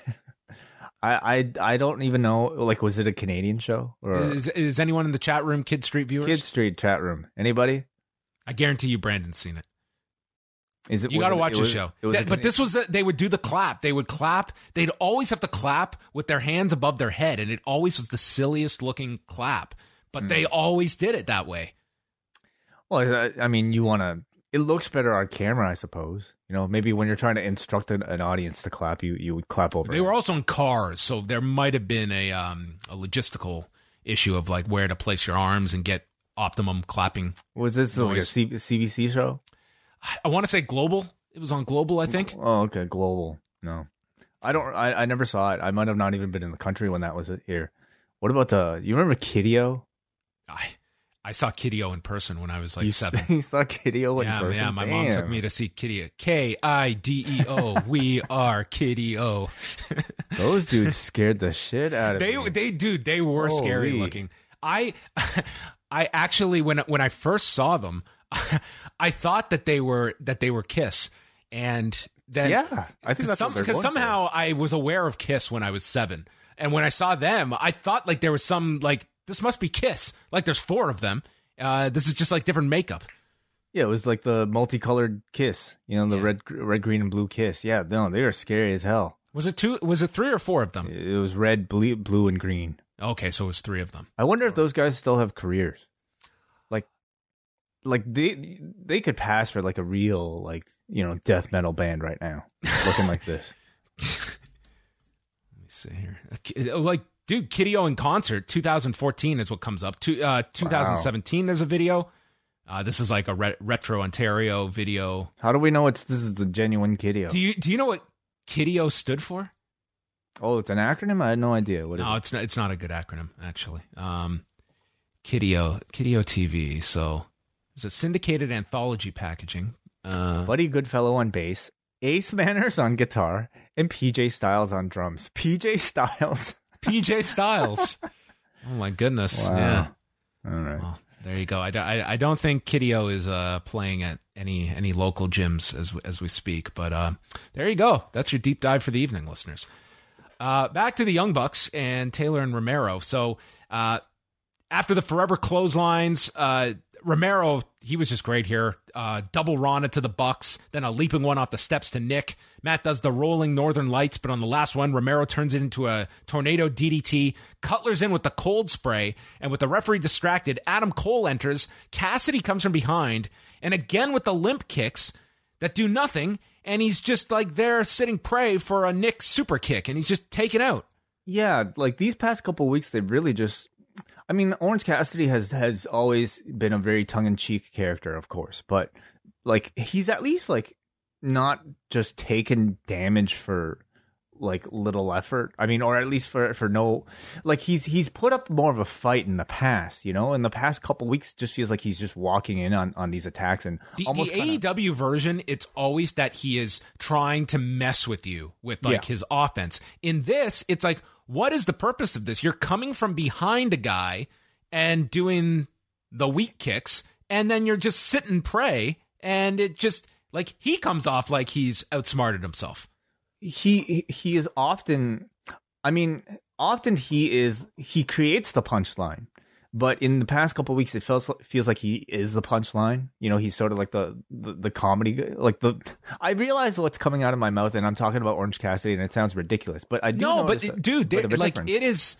[laughs] I, I I don't even know. Like, was it a Canadian show or is, is anyone in the chat room Kid Street viewers? Kid Street chat room? Anybody? I guarantee you, Brandon's seen it. Is it? You got to watch the was- show. it was That- but this was the, they would do the clap. They would clap. They'd always have to clap with their hands above their head, and it always was the silliest looking clap. But they Hmm. always did it that way. Well, I, mean, you want to. It looks better on camera, I suppose. You know, maybe when you're trying to instruct an, an audience to clap, you you would clap over. They it. were also in cars, so there might have been a um, a logistical issue of like where to place your arms and get optimum clapping. Was this like a noise. C- CBC show? I want to say global. It was on global, I think. Oh, okay, global. No, I don't. I, I never saw it. I might have not even been in the country when that was here. What about the? You remember Kideo? I I saw Kideo in person when I was like you, seven. [laughs] you saw Kideo in yeah, person? yeah. My mom took me to see Kitty. K I D E O. [laughs] We are Kideo. [laughs] Those dudes scared the shit out of They me. they dude they were scary looking. I I actually when when I first saw them, [laughs] I thought that they were that they were Kiss, and then yeah, I think that's because for. somehow I was aware of Kiss when I was seven, and when I saw them, I thought like there was some like this must be Kiss. Like there's four of them. Uh, this is just like different makeup. Yeah, it was like the multicolored kiss. You know, the Yeah. red, red, green, and blue kiss. Yeah, no, they were scary as hell. Was it two? Was it three or four of them? It was red, blue, blue, and green. Okay, so it was three of them. I wonder if those guys still have careers. Like, they they could pass for like a real like you know death metal band right now, looking like this. [laughs] Let me see here. Uh, Like, dude, Kideo in concert, 2014 is what comes up. Two, uh, 2017, there's a video. Uh, this is like a re- retro Ontario video. How do we know it's this is the genuine Kideo? Do you do you know what Kitty stood for? oh, it's an acronym. I had no idea. What is No, it? it's not. It's not a good acronym actually. Um, Kideo, TV. So it's a syndicated anthology packaging. Uh, Buddy Goodfellow on bass, Ace Manners on guitar, and PJ Styles on drums. [laughs] PJ Styles. PJ Styles. [laughs] oh my goodness. Wow. Yeah. All right. Well, there you go. I, don't- I, I don't think Kideo is uh, playing at any any local gyms as as we speak, but uh, there you go. That's your deep dive for the evening, listeners. Uh, back to the Young Bucks and Taylor and Romero. So uh, after the forever clotheslines, uh, Romero he was just great here. Uh, double Rana to the Bucks, then a leaping one off the steps to Nick. Matt does the rolling Northern Lights, but on the last one, Romero turns it into a tornado DDT. Cutler's in with the cold spray, and with the referee distracted, Adam Cole enters. Cassidy comes from behind, and again with the limp kicks that do nothing, and he's just like there sitting prey for a Nick super kick, and he's just taken out. Yeah, like these past couple weeks, they've really just. I mean, Orange Cassidy has has always been a very tongue in cheek character, of course, but like he's at least like not just taken damage for like little effort. I mean, or at least for for no like he's he's put up more of a fight in the past. You know, in the past couple weeks, just feels like he's just walking in on on these attacks and The, almost the kinda- AEW version, it's always that he is trying to mess with you with like Yeah. his offense. In this, it's like, what is the purpose of this? You're coming from behind a guy and doing the weak kicks, and then you're just sit and pray, and it just like he comes off like he's outsmarted himself. he he is often i mean often he is he creates the punchline but in the past couple weeks it feels feels like he is the punchline you know he's sort of like the the, the comedy like the i realize what's coming out of my mouth and i'm talking about orange cassidy and it sounds ridiculous but i do No, but dude, like difference. it is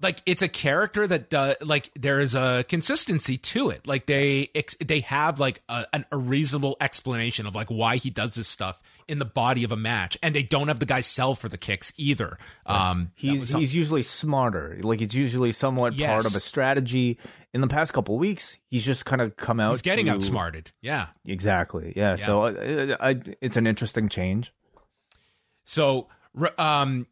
like it's a character that uh, like there is a consistency to it. Like they ex- they have like a, an, a reasonable explanation of like why he does this stuff in the body of a match, and they don't have the guy sell for the kicks either. Um, He's some- he's usually smarter. Like it's usually somewhat part of a strategy. In the past couple weeks, he's just kind of come out. he's getting to- outsmarted. Yeah. Exactly. Yeah. So uh, I, it's an interesting change. So, um,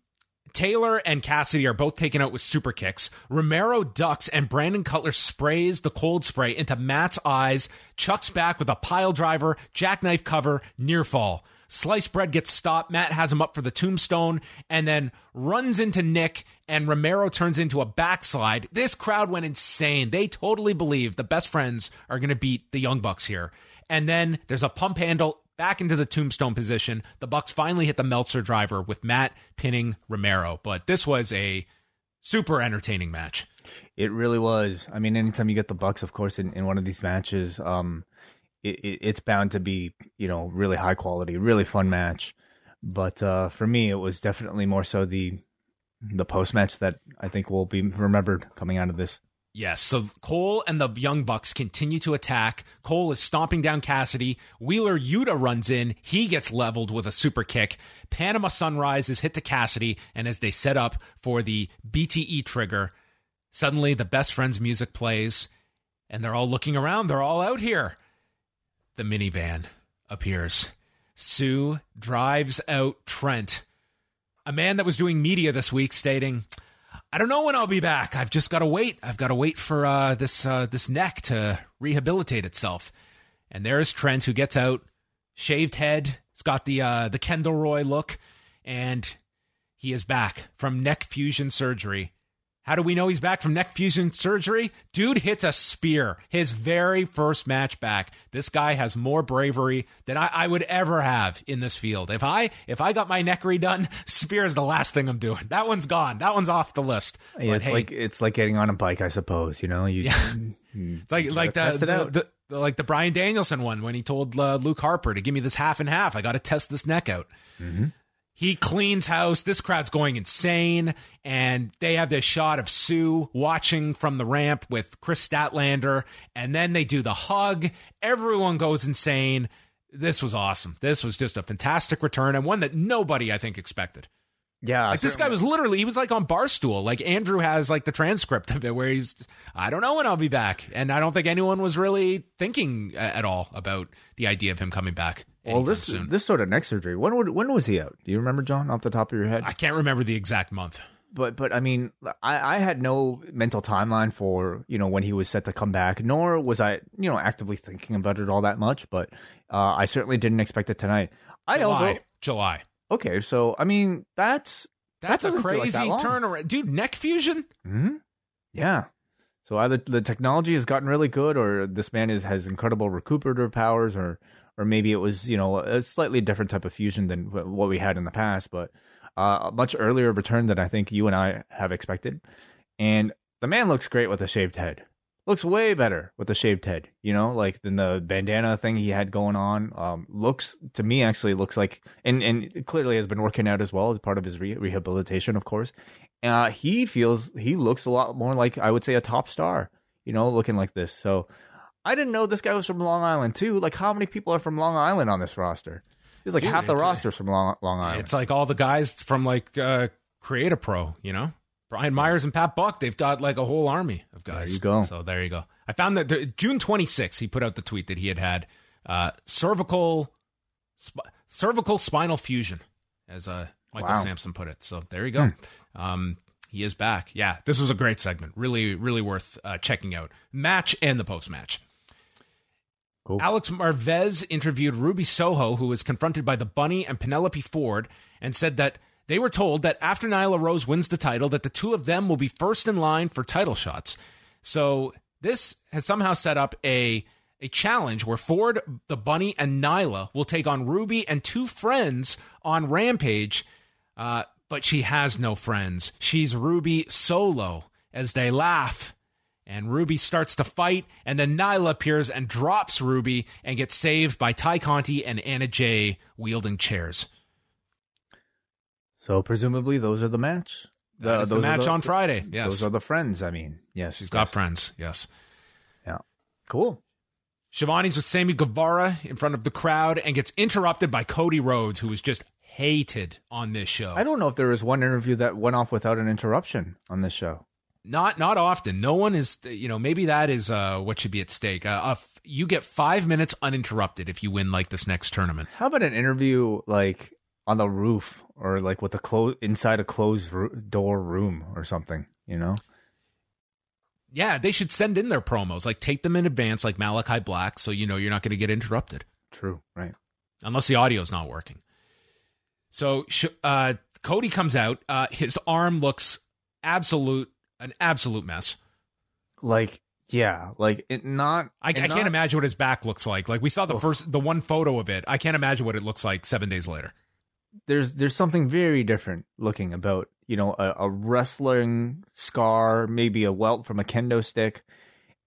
Taylor and Cassidy are both taken out with super kicks. Romero ducks and Brandon Cutler sprays the cold spray into Matt's eyes, chucks back with a pile driver, jackknife cover, near fall. Sliced bread gets stopped. Matt has him up for the tombstone and then runs into Nick, and Romero turns into a backslide. This crowd went insane. They totally believe the best friends are going to beat the Young Bucks here. And then there's a pump handle back into the tombstone position. The Bucks finally hit the Meltzer driver with Matt pinning Romero. But this was a super entertaining match. It really was. I mean, anytime you get the Bucks, of course, in, in one of these matches, um, it, it, it's bound to be you know really high quality, really fun match. But uh, for me, it was definitely more so the the post match that I think will be remembered coming out of this. Yes. So Cole and the Young Bucks continue to attack. Cole is stomping down Cassidy. Wheeler Yuta runs in. He gets leveled with a super kick. Panama Sunrise is hit to Cassidy. And as they set up for the BTE trigger, suddenly the best friends music plays and they're all looking around. They're all out here. The minivan appears. Sue drives out Trent, a man that was doing media this week, stating, I don't know when I'll be back. I've just got to wait. I've got to wait for uh, this uh, this neck to rehabilitate itself. And there's Trent who gets out, shaved head. It's got the uh, the Kendall Roy look, and he is back from neck fusion surgery. How do we know he's back from neck fusion surgery? Dude hits a spear. His very first match back. This guy has more bravery than I, I would ever have in this field. If I if I got my neck redone, [laughs] spear is the last thing I'm doing. That one's gone. That one's off the list. Yeah, But it's hey, like it's like getting on a bike, I suppose. You know, you [laughs] it's like like the, it the, the- like the Bryan Danielson one when he told uh, Luke Harper to give me this half and half. I got to test this neck out. He cleans house. This crowd's going insane, and they have this shot of Sue watching from the ramp with Kris Statlander, and then they do the hug. Everyone goes insane. This was awesome. This was just a fantastic return and one that nobody I think expected. yeah. Like this guy was literally he was like on Barstool. Like Andrew has like the transcript of it where he's I don't know when I'll be back. And I don't think anyone was really thinking at all about the idea of him coming back. Well. This soon. this sort of neck surgery. When would, when was he out? Do you remember, John, off the top of your head? I can't remember the exact month. but but I mean, I, I had no mental timeline for you know when he was set to come back, nor was I you know actively thinking about it all that much. But uh, I certainly didn't expect it tonight. I July. also July. okay, so I mean that's That's that a like crazy long. turnaround. Dude, neck fusion? hmm yeah. So either the technology has gotten really good, or this man is has incredible recuperative powers, or or maybe it was you know a slightly different type of fusion than what we had in the past, but uh, a much earlier return than I think you and I have expected. And the man looks great with a shaved head. Looks way better with a shaved head, you know, like than the bandana thing he had going on. Um, looks to me actually looks like, and and clearly has been working out as well as part of his re- rehabilitation, of course. Uh, he feels he looks a lot more like I would say a top star, you know, looking like this. So I didn't know this guy was from Long Island too. Like, how many people are from Long Island on this roster? It's like Dude, half the it's roster's from Long Long Island. It's like all the guys from like uh Create a Pro, you know? Brian Myers and Pat Buck, they've got like a whole army of guys. There you go. So there you go. I found that the, June 26th, he put out the tweet that he had had uh, cervical sp- cervical spinal fusion as a Michael Wow. Sampson put it. So there you go. Um, he is back. Yeah, this was a great segment. Really, really worth uh, checking out. Match and the post match. Cool. Alex Marvez interviewed Ruby Soho, who was confronted by the Bunny and Penelope Ford, and said that they were told that after Nyla Rose wins the title, that the two of them will be first in line for title shots. So this has somehow set up a a challenge where Ford, the Bunny, and Nyla will take on Ruby and two friends on Rampage. Uh, but she has no friends. She's Ruby solo as they laugh. And Ruby starts to fight, and then Nyla appears and drops Ruby and gets saved by Tay Conti and Anna Jay wielding chairs. So presumably those are the match. Is the are match on Friday. Yes. Those are the friends. I mean, yes, She's got friends. Yes. Yeah, cool. Schiavone's with Sammy Guevara in front of the crowd and gets interrupted by Cody Rhodes, who was just hated on this show. I don't know if there was one interview that went off without an interruption on this show. Not not often. No one is. You know, maybe that is uh, what should be at stake. Uh, uh, f- you get five minutes uninterrupted if you win like this next tournament. How about an interview like on the roof or like with a close inside a closed ro- door room or something? You know, Yeah, they should send in their promos, like take them in advance, like Malakai Black, so you know you're not going to get interrupted true, right? unless the audio's not working. So sh- uh, Cody comes out. Uh, his arm looks absolute an absolute mess. Like, yeah, like it not. I, I it can't imagine what his back looks like. Like we saw the first, the one photo of it. I can't imagine what it looks like seven days later. There's there's something very different looking about you know a, a wrestling scar, maybe a welt from a kendo stick,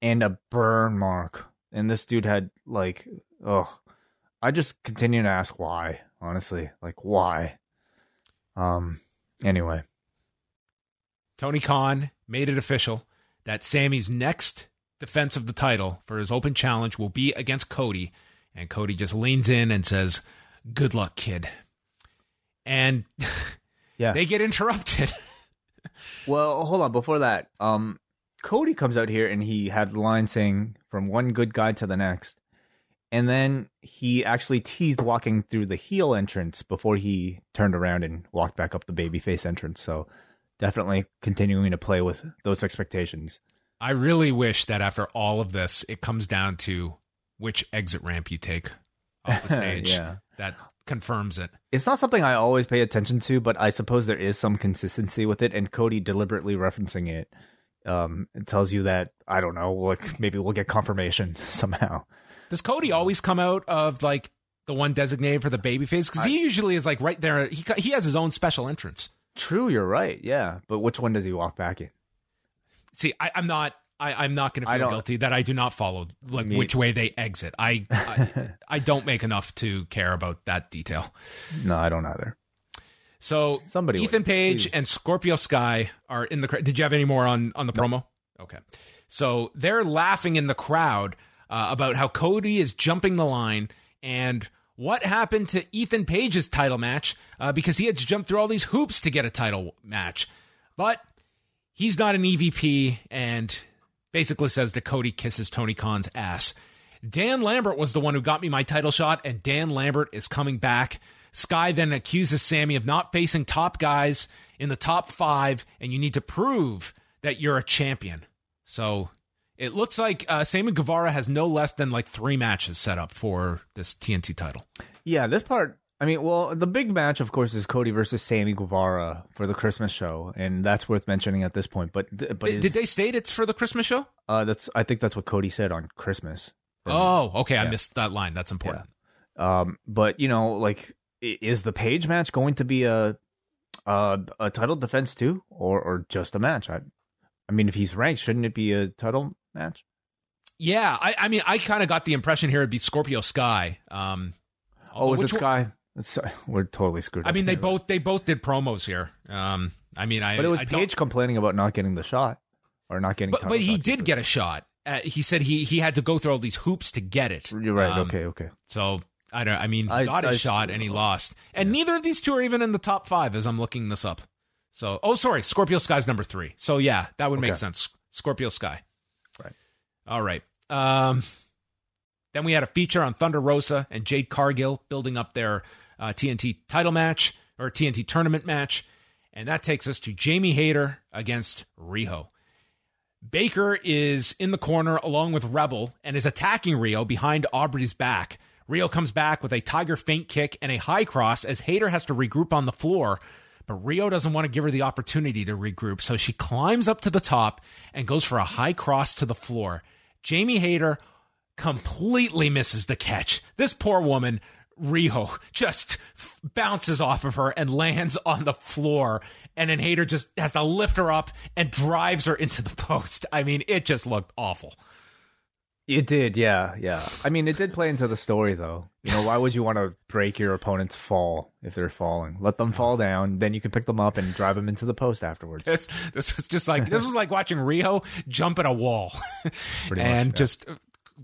and a burn mark. And this dude had like, oh, I just continue to ask why. Honestly, like why? Um. Anyway, Tony Khan made it official that Sammy's next defense of the title for his open challenge will be against Cody. And Cody just leans in and says, Good luck, kid. And [laughs] yeah. they get interrupted. [laughs] Well, hold on. Before that, um, Cody comes out here and he had the line saying "from one good guy to the next," and then he actually teased walking through the heel entrance before he turned around and walked back up the babyface entrance. So, definitely continuing to play with those expectations. I really wish that after all of this, it comes down to which exit ramp you take off the [laughs] stage. Yeah. That confirms it. It's not something I always pay attention to, but I suppose there is some consistency with it. And Cody deliberately referencing it, um, it tells you that I don't know, like [laughs] maybe we'll get confirmation [laughs] somehow. Does Cody always come out of like the one designated for the babyface? Because he usually is like right there. He he has his own special entrance. True, you're right. Yeah, but which one does he walk back in? See, I, I'm not. I, I'm not going to feel guilty that I do not follow like Me- which way they exit. I, I [laughs] I don't make enough to care about that detail. No, I don't either. So Somebody Ethan would, Page please. and Scorpio Sky are in the. cra- Did you have any more on on the promo? Okay, so they're laughing in the crowd uh, about how Cody is jumping the line and what happened to Ethan Page's title match uh, because he had to jump through all these hoops to get a title match, but he's not an EVP and basically says that Cody kisses Tony Khan's ass. Dan Lambert was the one who got me my title shot, and Dan Lambert is coming back. Sky then accuses Sammy of not facing top guys in the top five, and you need to prove that you're a champion. So it looks like uh, Sammy Guevara has no less than like three matches set up for this TNT title. Yeah, this part. I mean, well, the big match, of course, is Cody versus Sammy Guevara for the Christmas show, and that's worth mentioning at this point. But but Did, is- did they state it's for the Christmas show? uh, that's I think that's what Cody said on Christmas. Oh, okay. I missed that line. That's important. Um, but you know, like, is the Page match going to be a a, a title defense too, or or just a match? I, I mean, if he's ranked, shouldn't it be a title match? Yeah, I, I mean, I kind of got the impression here it'd be Scorpio Sky. Um, Oh, was it Sky? It's, we're totally screwed. I mean, they both they both did promos here. Um, I mean, I But it was I Page complaining about not getting the shot or not getting. but but he did get a shot. Uh, he said he he had to go through all these hoops to get it. You're right. Um, okay. Okay. So I don't. I mean, I- got his shot and he lost, and neither of these two are even in the top five as I'm looking this up. So oh, sorry, Scorpio Sky's number three. So yeah, that would make sense. Scorpio Sky. All right. Um, then we had a feature on Thunder Rosa and Jade Cargill building up their uh, TNT title match or TNT tournament match. And that takes us to Jamie Hayter against Riho. Baker is in the corner along with Rebel and is attacking Riho behind Aubrey's back. Riho comes back with a tiger feint kick and a high cross as Hayter has to regroup on the floor. But Riho doesn't want to give her the opportunity to regroup, so she climbs up to the top and goes for a high cross to the floor. Jamie Hayter completely misses the catch. This poor woman, Riho, just bounces off of her and lands on the floor. And then Hayter just has to lift her up and drives her into the post. I mean, it just looked awful. It did, yeah, yeah. I mean, it did play into the story, though. You know, why would you want to break your opponent's fall if they're falling? Let them fall down, then you can pick them up and drive them into the post afterwards. This, this was just like this was like watching Riho jump at a wall [laughs] and yeah. just uh,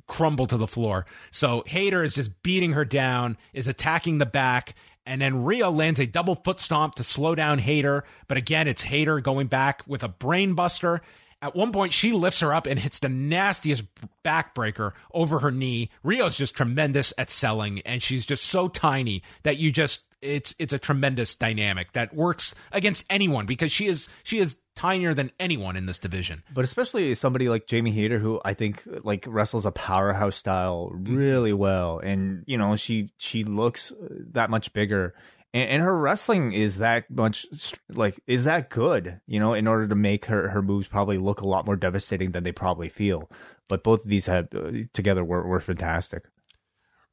crumble to the floor. So Hayter is just beating her down, is attacking the back, and then Riho lands a double foot stomp to slow down Hayter. But again, it's Hayter going back with a brain buster. At one point, she lifts her up and hits the nastiest backbreaker over her knee. Riho's just tremendous at selling, and she's just so tiny that you just it's it's a tremendous dynamic that works against anyone because she is she is tinier than anyone in this division. But especially somebody like Jamie Hayter, who I think like wrestles a powerhouse style really well, and you know she she looks that much bigger, and, and her wrestling is that much like is that good, you know, in order to make her her moves probably look a lot more devastating than they probably feel. But both of these had uh, together were were fantastic.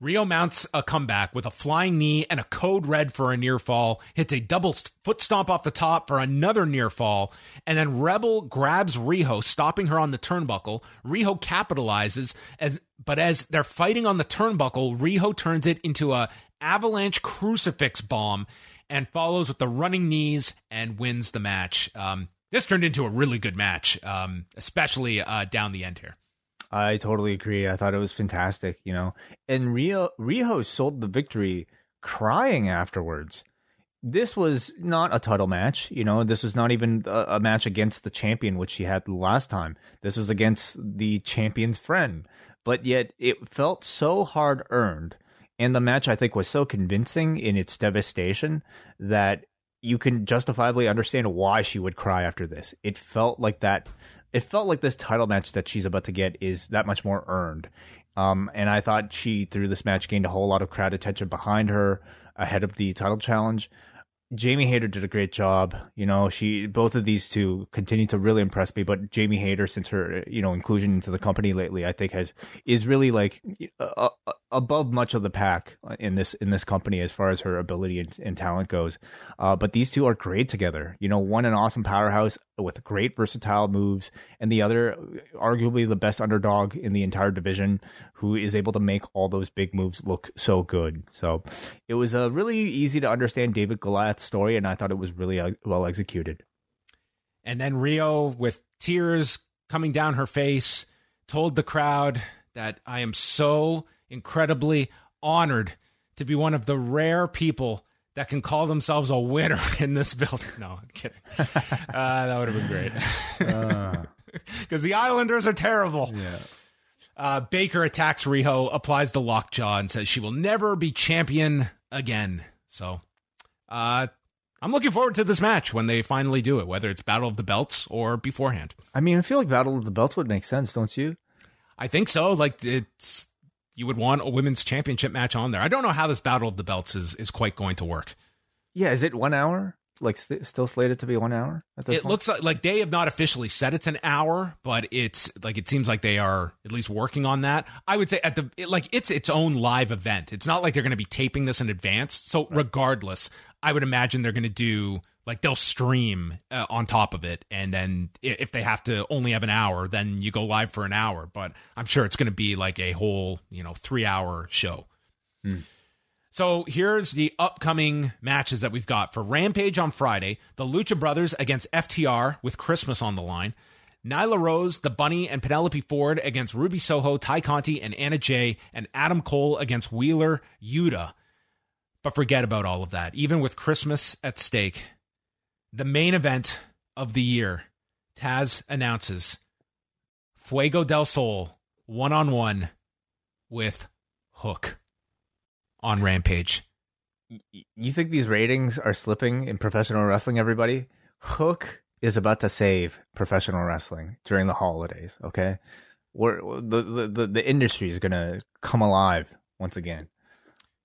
Riho mounts a comeback with a flying knee and a code red for a near fall, hits a double foot stomp off the top for another near fall, and then Rebel grabs Riho, stopping her on the turnbuckle. Riho capitalizes as but as they're fighting on the turnbuckle, Riho turns it into a avalanche crucifix bomb and follows with the running knees and wins the match. Um, this turned into a really good match, um, especially uh, down the end here. I totally agree. I thought it was fantastic, you know. And Rio Riho sold the victory crying afterwards. This was not a title match, you know. This was not even a, a match against the champion, which she had last time. This was against the champion's friend, but yet it felt so hard earned. And the match, I think, was so convincing in its devastation that you can justifiably understand why she would cry after this. It felt like that it felt like this title match that she's about to get is that much more earned. Um, and I thought she, through this match, gained a whole lot of crowd attention behind her ahead of the title challenge. Jamie Hayter did a great job. You know, she both of these two continue to really impress me. But Jamie Hayter, since her you know inclusion into the company lately, I think has is really like uh, uh, above much of the pack in this in this company as far as her ability and, and talent goes. Uh, but these two are great together. You know, one an awesome powerhouse with great versatile moves, and the other arguably the best underdog in the entire division, who is able to make all those big moves look so good. So it was a really easy to understand David Goliath story, and I thought it was really uh, well executed. And then Riho, with tears coming down her face, told the crowd that I am so incredibly honored to be one of the rare people that can call themselves a winner [laughs] in this building. No, I'm kidding. [laughs] Uh, that would have been great. [laughs] Because the Islanders are terrible. Yeah. Uh, Baker attacks Riho, applies the lockjaw, and says she will never be champion again. So, uh, I'm looking forward to this match when they finally do it, whether it's Battle of the Belts or beforehand. I mean, I feel like Battle of the Belts would make sense, don't you? I think so. Like it's you would want a women's championship match on there. I don't know how this Battle of the Belts is is quite going to work. Yeah, is it one hour? Like st- still slated to be one hour? At this It point? looks like like they have not officially said it's an hour, but it's like it seems like they are at least working on that. I would say at the it, like it's its own live event. It's not like they're going to be taping this in advance. So regardless, I would imagine they're going to do like they'll stream uh, on top of it, and then if they have to only have an hour, then you go live for an hour. But I'm sure it's going to be like a whole you know three hour show. So here's the upcoming matches that we've got for Rampage on Friday. The Lucha Brothers against FTR with Christmas on the line. Nyla Rose, The Bunny, and Penelope Ford against Ruby Soho, Tay Conti, and Anna Jay, and Adam Cole against Wheeler Yuta. But forget about all of that. Even with Christmas at stake, the main event of the year, Taz announces Fuego del Sol one on one with Hook on Rampage. you think these ratings are slipping in professional wrestling? Everybody, Hook is about to save professional wrestling during the holidays. Okay, we're the the the, industry is gonna come alive once again.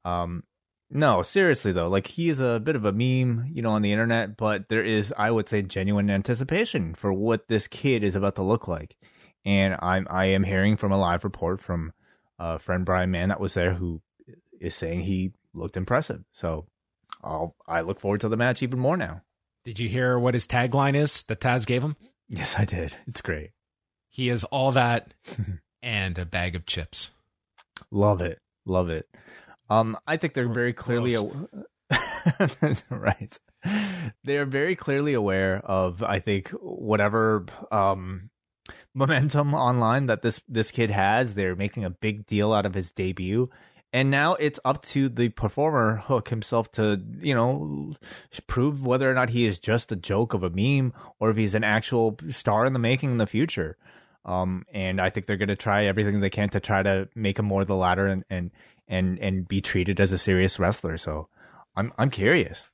Um, no, seriously though, like he is a bit of a meme, you know, on the internet, but there is, I would say, genuine anticipation for what this kid is about to look like, and I'm I am hearing from a live report from a friend Brian Mann that was there who is saying he looked impressive. So I'll I look forward to the match even more now. Did you hear what his tagline is that Taz gave him? Yes, I did. It's great. He is all that [laughs] and a bag of chips. Love it. Love it. Um, I think they're very clearly aw- [laughs] right. They're very clearly aware of, I think, whatever um, momentum online that this this kid has. They're making a big deal out of his debut, and now it's up to the performer [laughs] Hook himself to, you know, prove whether or not he is just a joke of a meme or if he's an actual star in the making in the future. Um, and I think they're going to try everything they can to try to make him more the latter and, and, and, and be treated as a serious wrestler. So I'm, I'm curious.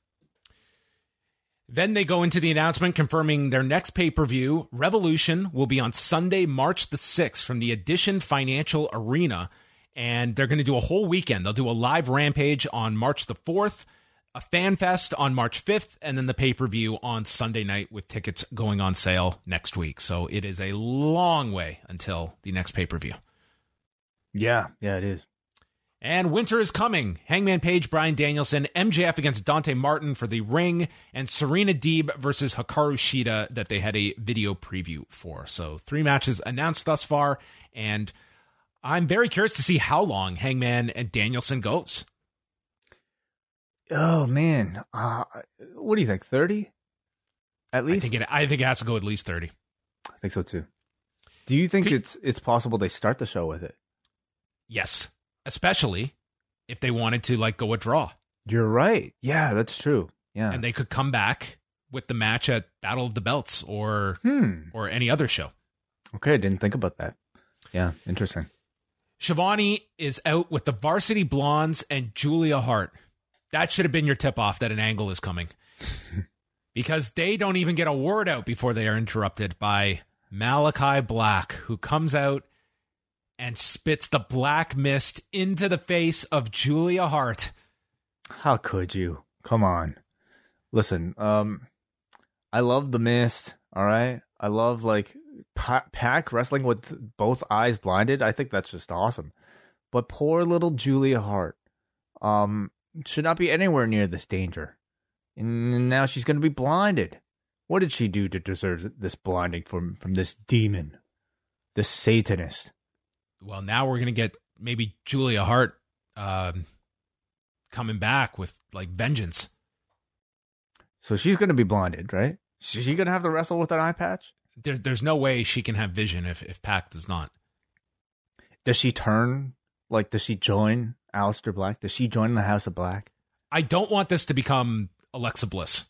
Then they go into the announcement confirming their next pay per view, Revolution, will be on Sunday, March the 6th from the Addition Financial Arena. And they're going to do a whole weekend. They'll do a live rampage on March the 4th, a fan fest on March 5th, and then the pay per view on Sunday night with tickets going on sale next week. So it is a long way until the next pay per view. Yeah, yeah, it is. And winter is coming. Hangman Page, Bryan Danielson, MJF against Dante Martin for the ring, and Serena Deeb versus Hikaru Shida that they had a video preview for. So three matches announced thus far, and I'm very curious to see how long Hangman and Danielson goes. Oh man, uh, what do you think? Thirty, at least. I think it. I think it has to go at least thirty. I think so too. Do you think it's it's possible they start the show with it? Yes, especially if they wanted to like go a draw, You're right. Yeah, that's true. Yeah. and they could come back with the match at Battle of the Belts or hmm. or any other show. Okay, I didn't think about that. Yeah, interesting. Schiavone is out with the Varsity Blondes and Julia Hart. That should have been your tip off that an angle is coming. [laughs] because they don't even get a word out before they are interrupted by Malakai Black, who comes out and spits the black mist into the face of Julia Hart. How could you? Come on. Listen, um I love the mist, all right? I love like pa- Pac wrestling with both eyes blinded. I think that's just awesome. But poor little Julia Hart um should not be anywhere near this danger. And now she's going to be blinded. What did she do to deserve this blinding from from this demon? This satanist. Well, now we're going to get maybe Julia Hart um, coming back with like vengeance. So she's going to be blinded, right? Is she going to have to wrestle with an eye patch? There, there's no way she can have vision if, if Pac does not. Does she turn? Like, does she join Aleister Black? Does she join the House of Black? I don't want this to become Alexa Bliss.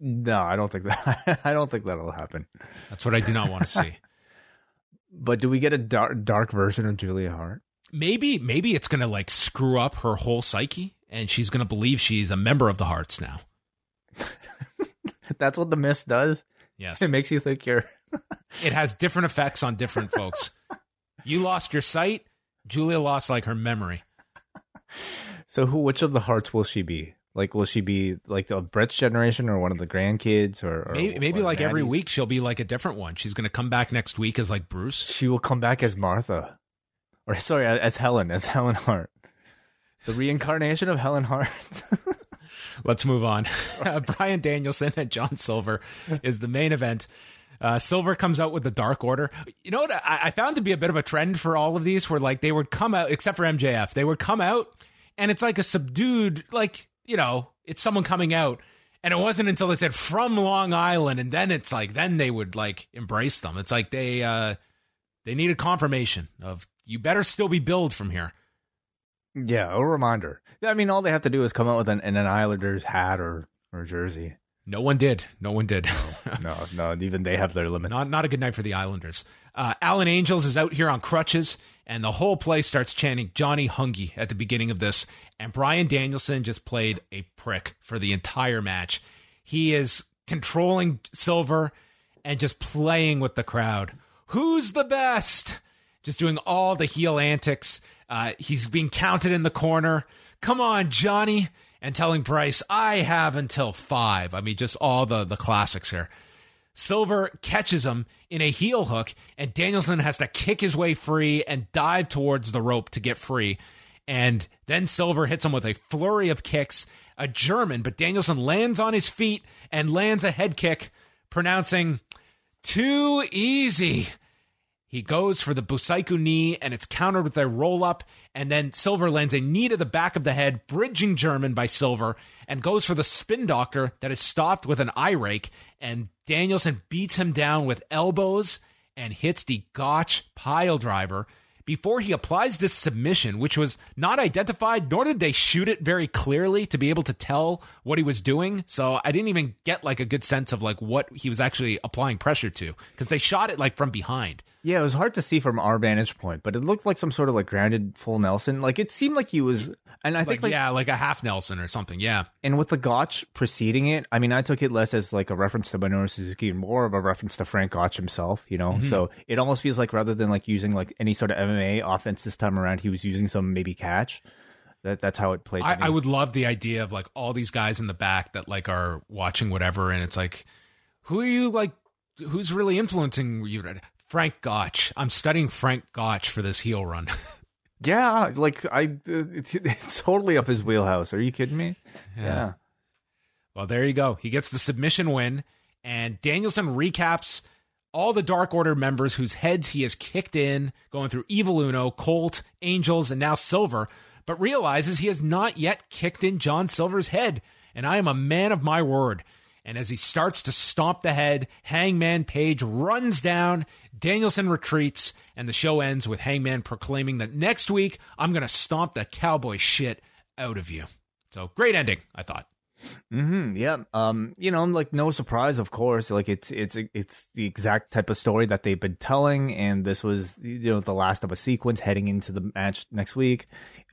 No, I don't think that. [laughs] I don't think that'll happen. That's what I do not want to see. [laughs] But do we get a dark, dark version of Julia Hart? maybe maybe it's going to like screw up her whole psyche and she's going to believe she's a member of the Hearts now. [laughs] That's what the mist does. Yes. [laughs] It makes you think you're. [laughs] It has different effects on different folks. You lost your sight, Julia lost like her memory. So, who? Which of the hearts will she be? Like, will she be like the Brett's generation or one of the grandkids or, or Maybe, maybe or like every week she'll be like a different one. She's going to come back next week as like Bruce. She will come back as Martha, or sorry, as Helen, as Helen Hart, the reincarnation of Helen Hart. [laughs] Let's move on. [laughs] Bryan Danielson and John Silver is the main event. Uh, Silver comes out with the Dark Order. You know what? I, I found to be a bit of a trend for all of these, where like they would come out, except for MJF, they would come out, and it's like a subdued, like you know, it's someone coming out, and it wasn't until it said from Long Island, and then it's like then they would like embrace them. It's like they uh they needed confirmation of you better still be billed from here. yeah, a reminder. I mean, all they have to do is come out with an, an Islanders hat or or jersey. No one did. No one did. no, no, even they have their [laughs] limits. not not a good night for the Islanders. Uh, Alan Angels is out here on crutches, and the whole place starts chanting Johnny Hungie at the beginning of this. And Bryan Danielson just played a prick for the entire match. He is controlling Silver and just playing with the crowd. Who's the best? Just doing all the heel antics. Uh, he's being counted in the corner. Come on, Johnny. And telling Bryce, I have until five. I mean, just all the, the classics here. Silver catches him in a heel hook, and Danielson has to kick his way free and dive towards the rope to get free. And then Silver hits him with a flurry of kicks, a German, but Danielson lands on his feet and lands a head kick, pronouncing, too easy. He goes for the Busaiku knee and it's countered with a roll up. And then Silver lands a knee to the back of the head, bridging German by Silver, and goes for the spin doctor that is stopped with an eye rake. And Danielson beats him down with elbows and hits the Gotch pile driver before he applies this submission, which was not identified, nor did they shoot it very clearly to be able to tell what he was doing. So I didn't even get like a good sense of like what he was actually applying pressure to because they shot it like from behind. Yeah, it was hard to see from our vantage point, but it looked like some sort of like grounded full Nelson. Like it seemed like he was, and I Like, think like yeah, like a half Nelson or something. Yeah. And with the Gotch preceding it, I mean, I took it less as like a reference to Minoru Suzuki and more of a reference to Frank Gotch himself, you know? Mm-hmm. So it almost feels like rather than like using like any sort of MMA offense this time around, he was using some maybe catch. That That's how it played. I. I would love the idea of like all these guys in the back that like are watching whatever, and it's like, who are you like? Who's really influencing you? Frank Gotch. I'm studying Frank Gotch for this heel run. [laughs] Yeah, like I, it's, it's totally up his wheelhouse. Are you kidding me? Yeah. well, there you go. He gets the submission win, and Danielson recaps all the Dark Order members whose heads he has kicked in, going through Evil Uno, Colt, Angels, and now Silver, but realizes he has not yet kicked in John Silver's head. And I am a man of my word. And as he starts to stomp the head, Hangman Page runs down, Danielson retreats, and the show ends with Hangman proclaiming that next week I'm going to stomp the cowboy shit out of you. So great ending, I thought. Hmm Yeah. Um. You know, like no surprise, of course. Like it's it's it's the exact type of story that they've been telling, and this was you know the last of a sequence heading into the match next week.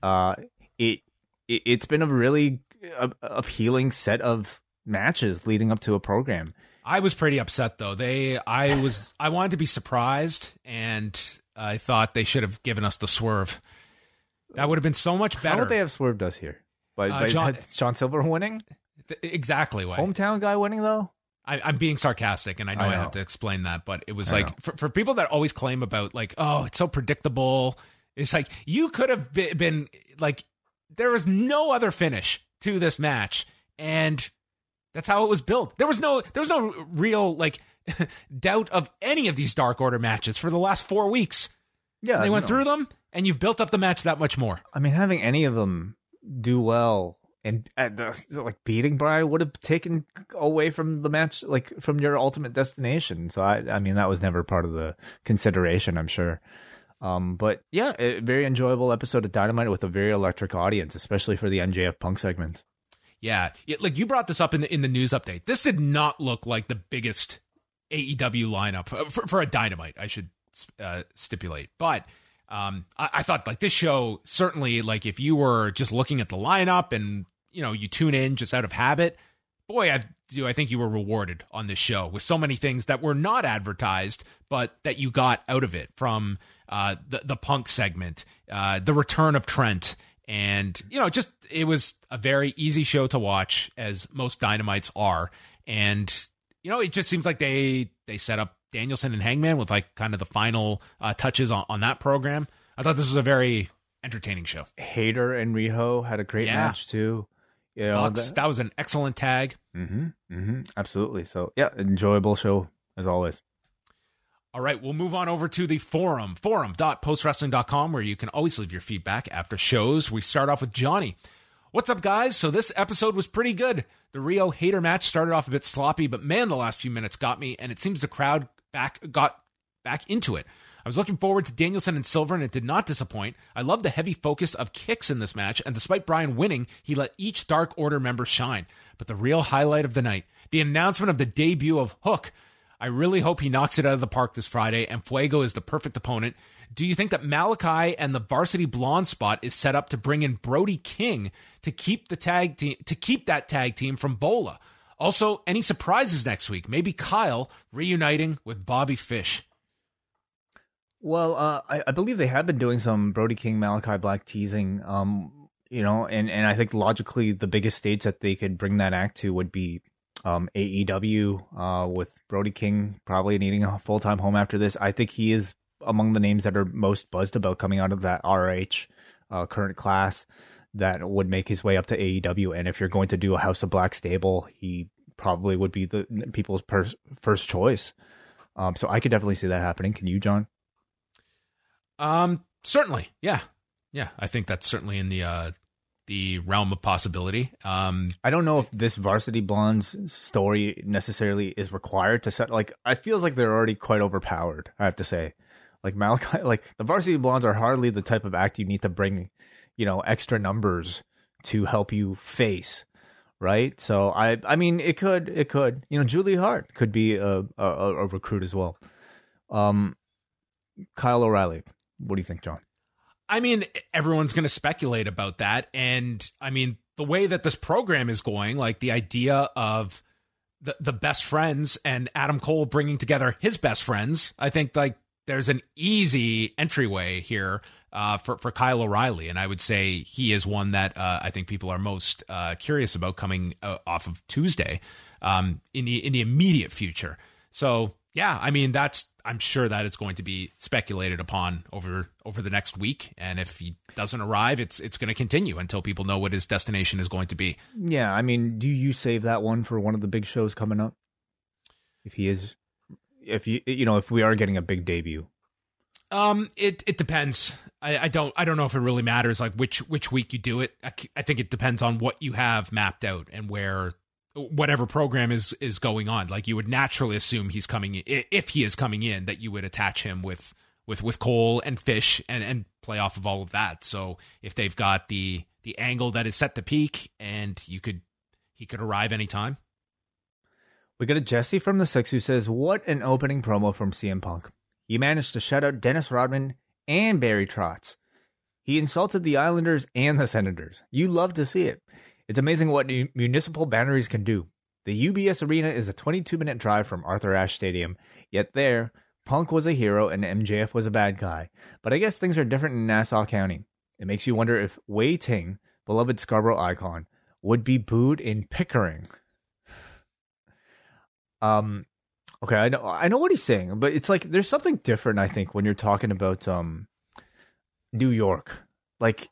Uh, it, it it's been a really uh, appealing set of matches leading up to a program. I was pretty upset though. They, I was, [laughs] I wanted to be surprised, and I thought they should have given us the swerve. That would have been so much How better. would they have swerved us here? By, Uh, by John- Sean Silver winning, Th- exactly what hometown guy winning though. I, I'm being sarcastic, and I know I, I have to explain that, but it was I like for, for people that always claim about like, oh, it's so predictable. It's like you could have be- been like, there was no other finish to this match, and that's how it was built. There was no, there was no real like [laughs] doubt of any of these Dark Order matches for the last four weeks. Yeah, they went no. through them, and you've built up the match that much more. I mean, having any of them do well and the, like beating Brian would have taken away from the match, like from your ultimate destination. So I, I mean, that was never part of the consideration, I'm sure. Um, but yeah, a very enjoyable episode of Dynamite with a very electric audience, especially for the MJF Punk segment. Yeah, it, like you brought this up in the in the news update. This did not look like the biggest AEW lineup uh, for, for a Dynamite. I should uh, stipulate, but um, I, I thought like this show certainly like if you were just looking at the lineup and you know you tune in just out of habit, boy, I do I think you were rewarded on this show with so many things that were not advertised, but that you got out of it from uh, the the punk segment, uh, the return of Trent, and you know just it was a very easy show to watch as most dynamites are, and you know it just seems like they they set up Danielson and Hangman with like kind of the final uh, touches on, on that program. I thought this was a very entertaining show. Hayter and Riho had a great Yeah. match too. You know, Bucks, that was an excellent tag. hmm hmm absolutely. So yeah, enjoyable show as always. All right, we'll move on over to the forum, forum.postwrestling.com, where you can always leave your feedback after shows. We start off with Johnny. What's up, guys? So this episode was pretty good. The Riho Hayter match started off a bit sloppy, but man, the last few minutes got me, and it seems the crowd back got back into it. I was looking forward to Danielson and Silver, and it did not disappoint. I love the heavy focus of kicks in this match, and despite Brian winning, he let each Dark Order member shine. But the real highlight of the night, the announcement of the debut of Hook. I really hope he knocks it out of the park this Friday, and Fuego is the perfect opponent. Do you think that Malakai and the varsity blonde spot is set up to bring in Brody King to keep the tag team to keep that tag team from Bola? Also, any surprises next week? Maybe Kyle reuniting with Bobby Fish. Well, uh, I, I, believe they have been doing some Brody King, Malakai Black teasing. Um, you know, and and I think logically the biggest stage that they could bring that act to would be um, AEW uh, with Brody King probably needing a full time home after this. I think he is among the names that are most buzzed about coming out of that RH uh, current class that would make his way up to AEW. And if you're going to do a House of Black stable, he probably would be the people's pers- first choice. Um, so I could definitely see that happening. Can you, John? Um, certainly, yeah, yeah. I think that's certainly in the uh, the realm of possibility. Um, I don't know if this Varsity Blondes story necessarily is required to set. Like, I feels like they're already quite overpowered. I have to say, like Malakai, [laughs] like the Varsity Blondes are hardly the type of act you need to bring, you know, extra numbers to help you face. Right, so I, I mean, it could, it could, you know, Julia Hart could be a, a, a recruit as well. Um, Kyle O'Reilly, what do you think, John? I mean, everyone's going to speculate about that. And I mean, the way that this program is going, like the idea of the, the best friends and Adam Cole bringing together his best friends, I think like there's an easy entryway here uh, for, for Kyle O'Reilly. And I would say he is one that uh, I think people are most uh, curious about coming uh, off of Tuesday um, in the in the immediate future. So yeah, I mean that's I'm sure that it's going to be speculated upon over over the next week, and if he doesn't arrive, it's it's going to continue until people know what his destination is going to be. Yeah, I mean, do you save that one for one of the big shows coming up? If he is, if you you know, if we are getting a big debut, um, it it depends. I, I don't I don't know if it really matters like which which week you do it. I, I think it depends on what you have mapped out and where whatever program is is going on. Like you would naturally assume he's coming in, if he is coming in that you would attach him with with with Cole and Fish and and play off of all of that. So if they've got the the angle that is set to peak and you could he could arrive anytime. We got a Jesse from the Six who says, "What an opening promo from CM Punk. He managed to shut out Dennis Rodman and Barry Trotz. He insulted the Islanders and the Senators. You love to see it. It's amazing what municipal boundaries can do. The UBS Arena is a 22 minute drive from Arthur Ashe Stadium, yet there, Punk was a hero and MJF was a bad guy. But I guess things are different in Nassau County. It makes you wonder if Wai Ting, beloved Scarborough icon, would be booed in Pickering. [sighs] Um, okay, I know I know what he's saying, but it's like there's something different. I think when you're talking about um, New York, like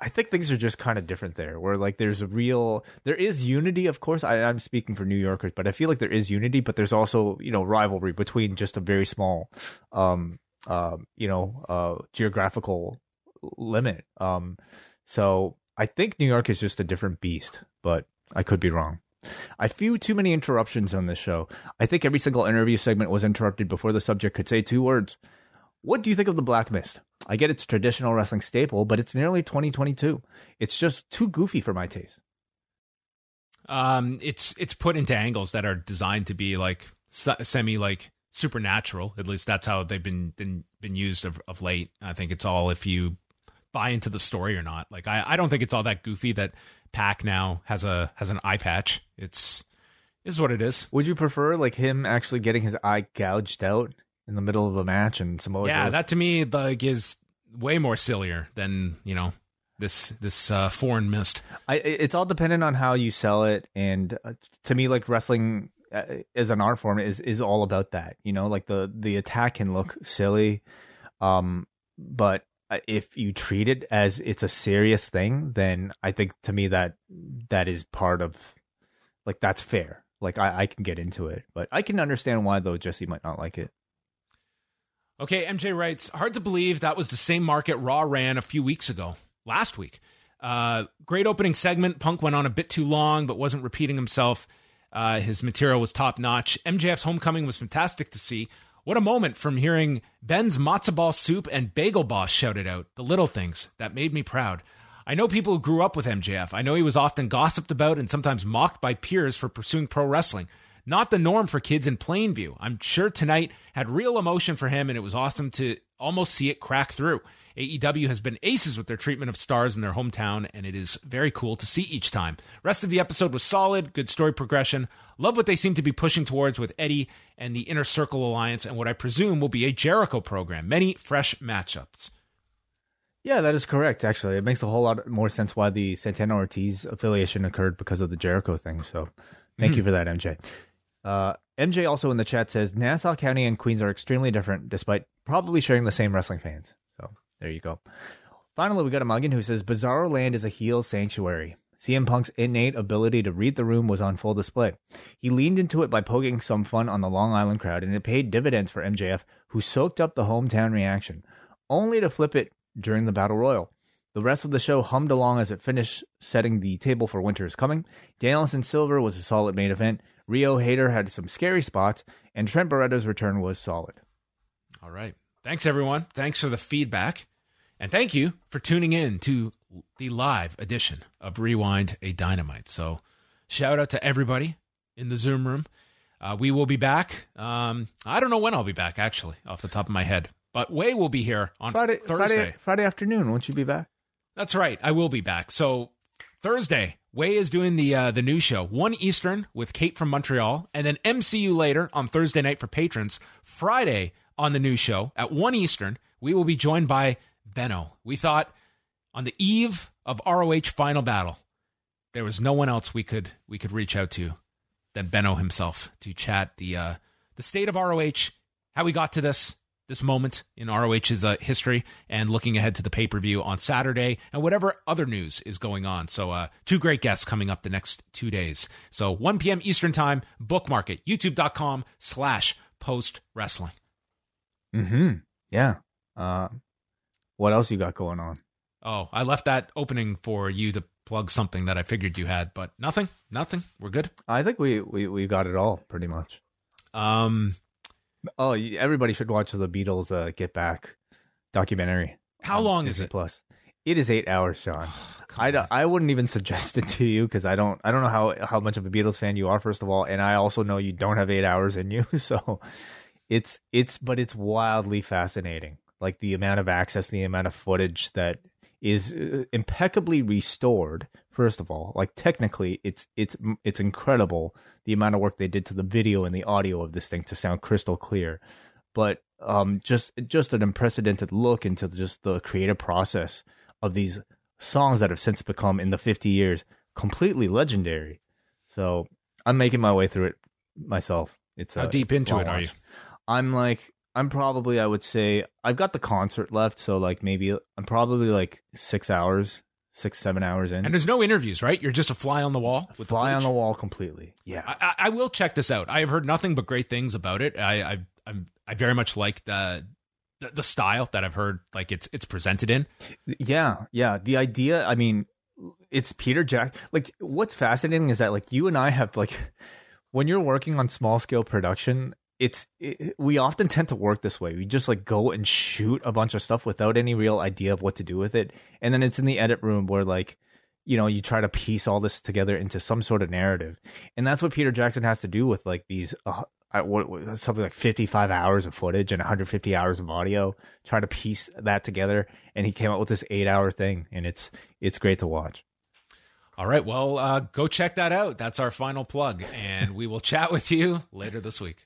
I think things are just kind of different there, where like there's a real, there is unity, of course. I, I'm speaking for New Yorkers, but I feel like there is unity, but there's also you know rivalry between just a very small, um, uh, you know, uh, geographical limit. Um, so I think New York is just a different beast, but I could be wrong. I feel too many interruptions on this show. I think every single interview segment was interrupted before the subject could say two words. What do you think of the Black Mist? I get it's traditional wrestling staple, but it's nearly 2022. It's just too goofy for my taste. Um, it's it's put into angles that are designed to be like semi like supernatural. At least that's how they've been been been used of, of late. I think it's all if you buy into the story or not. Like I, I don't think it's all that goofy that Pac now has a has an eye patch. It's is what it is. Would you prefer like him actually getting his eye gouged out in the middle of the match and Samoa. Yeah, that to me like is way more sillier than you know this this uh, foreign mist. I it's all dependent on how you sell it, and uh, to me, like wrestling uh, as an art form is is all about that. You know, like the the attack can look silly, um, but if you treat it as it's a serious thing, then I think to me that that is part of like that's fair. Like I, I can get into it, but I can understand why though Jesse might not like it. Okay, MJ writes, hard to believe that was the same market Raw ran a few weeks ago, last week. Uh, great opening segment. Punk went on a bit too long, but wasn't repeating himself. Uh, his material was top notch. MJF's homecoming was fantastic to see. What a moment from hearing Ben's matzo ball soup and bagel boss shouted out. The little things that made me proud. I know people who grew up with MJF. I know he was often gossiped about and sometimes mocked by peers for pursuing pro wrestling. Not the norm for kids in Plainview. I'm sure tonight had real emotion for him, and it was awesome to almost see it crack through. AEW has been aces with their treatment of stars in their hometown, and it is very cool to see each time. Rest of the episode was solid, good story progression. Love what they seem to be pushing towards with Eddie and the Inner Circle Alliance, and what I presume will be a Jericho program. Many fresh matchups. Yeah, that is correct. Actually, it makes a whole lot more sense why the Santana Ortiz affiliation occurred because of the Jericho thing. So, thank you for that, MJ. Uh, MJ also in the chat says Nassau County and Queens are extremely different, despite probably sharing the same wrestling fans. There you go. Finally, we got a Muggin who says Bizarro Land is a heel sanctuary. CM Punk's innate ability to read the room was on full display. He leaned into it by poking some fun on the Long Island crowd, and it paid dividends for MJF, who soaked up the hometown reaction, only to flip it during the Battle Royal. The rest of the show hummed along as it finished setting the table for Winter is Coming. Danielson Silver was a solid main event. Riho Hayter had some scary spots, and Trent Barretta's return was solid. All right. Thanks, everyone. Thanks for the feedback. And thank you for tuning in to the live edition of Rewind a Dynamite. So, shout out to everybody in the Zoom room. Uh, we will be back. Um, I don't know when I'll be back, actually, off the top of my head. But Wai will be here on Friday, Thursday. Friday, Friday afternoon. Won't you be back? That's right. I will be back. So Thursday, Wai is doing the uh, the new show, one Eastern with Kate from Montreal, and then MCU later on Thursday night for patrons. Friday on the new show at one Eastern, we will be joined by Benno. We thought on the eve of ROH Final Battle, there was no one else we could we could reach out to than Benno himself to chat the uh, the state of ROH, how we got to this, this moment in ROH's uh, history and looking ahead to the pay per view on Saturday and whatever other news is going on. So, uh, two great guests coming up the next two days. So, 1 p.m. Eastern Time, bookmark it, youtube.com slash post wrestling. Mm-hmm. Yeah. Uh, what else you got going on? Oh, I left that opening for you to plug something that I figured you had, but nothing, nothing. We're good. I think we, we, we got it all pretty much. Um, Oh, everybody should watch the Beatles uh, Get Back documentary. how on long is it? Plus. It is eight hours, Sean. I, I wouldn't even suggest it to you because I don't I don't know how how much of a Beatles fan you are first of all, and I also know you don't have eight hours in you. [laughs] So it's it's but it's wildly fascinating. Like the amount of access, the amount of footage that is uh, impeccably restored. First of all, like technically, it's it's it's incredible the amount of work they did to the video and the audio of this thing to sound crystal clear. But um, just just an unprecedented look into just the creative process of these songs that have since become in the 50 years completely legendary. So I'm making my way through it myself. It's How deep into it are you? Watch. I'm like I'm probably I would say I've got the concert left, so like maybe I'm probably like six hours, six seven hours in. And there's no interviews, right? You're just a fly on the wall with fly on the wall completely. Yeah, I, I- I will check this out. I have heard nothing but great things about it. I I I'm, I very much like the, the the style that I've heard like it's it's presented in. Yeah, yeah. The idea, I mean, it's Peter Jack. Like, what's fascinating is that, like, you and I have, like, [laughs] when you're working on small scale production, it's, it, we often tend to work this way. We just, like, go and shoot a bunch of stuff without any real idea of what to do with it. And then it's in the edit room where, like, you know, you try to piece all this together into some sort of narrative. And that's what Peter Jackson has to do with, like, these, uh, what, something like 55 hours of footage and 150 hours of audio trying to piece that together and he came out with this eight hour thing and it's it's great to watch All right, well, uh, go check that out. That's our final plug, and we will chat with you later this week.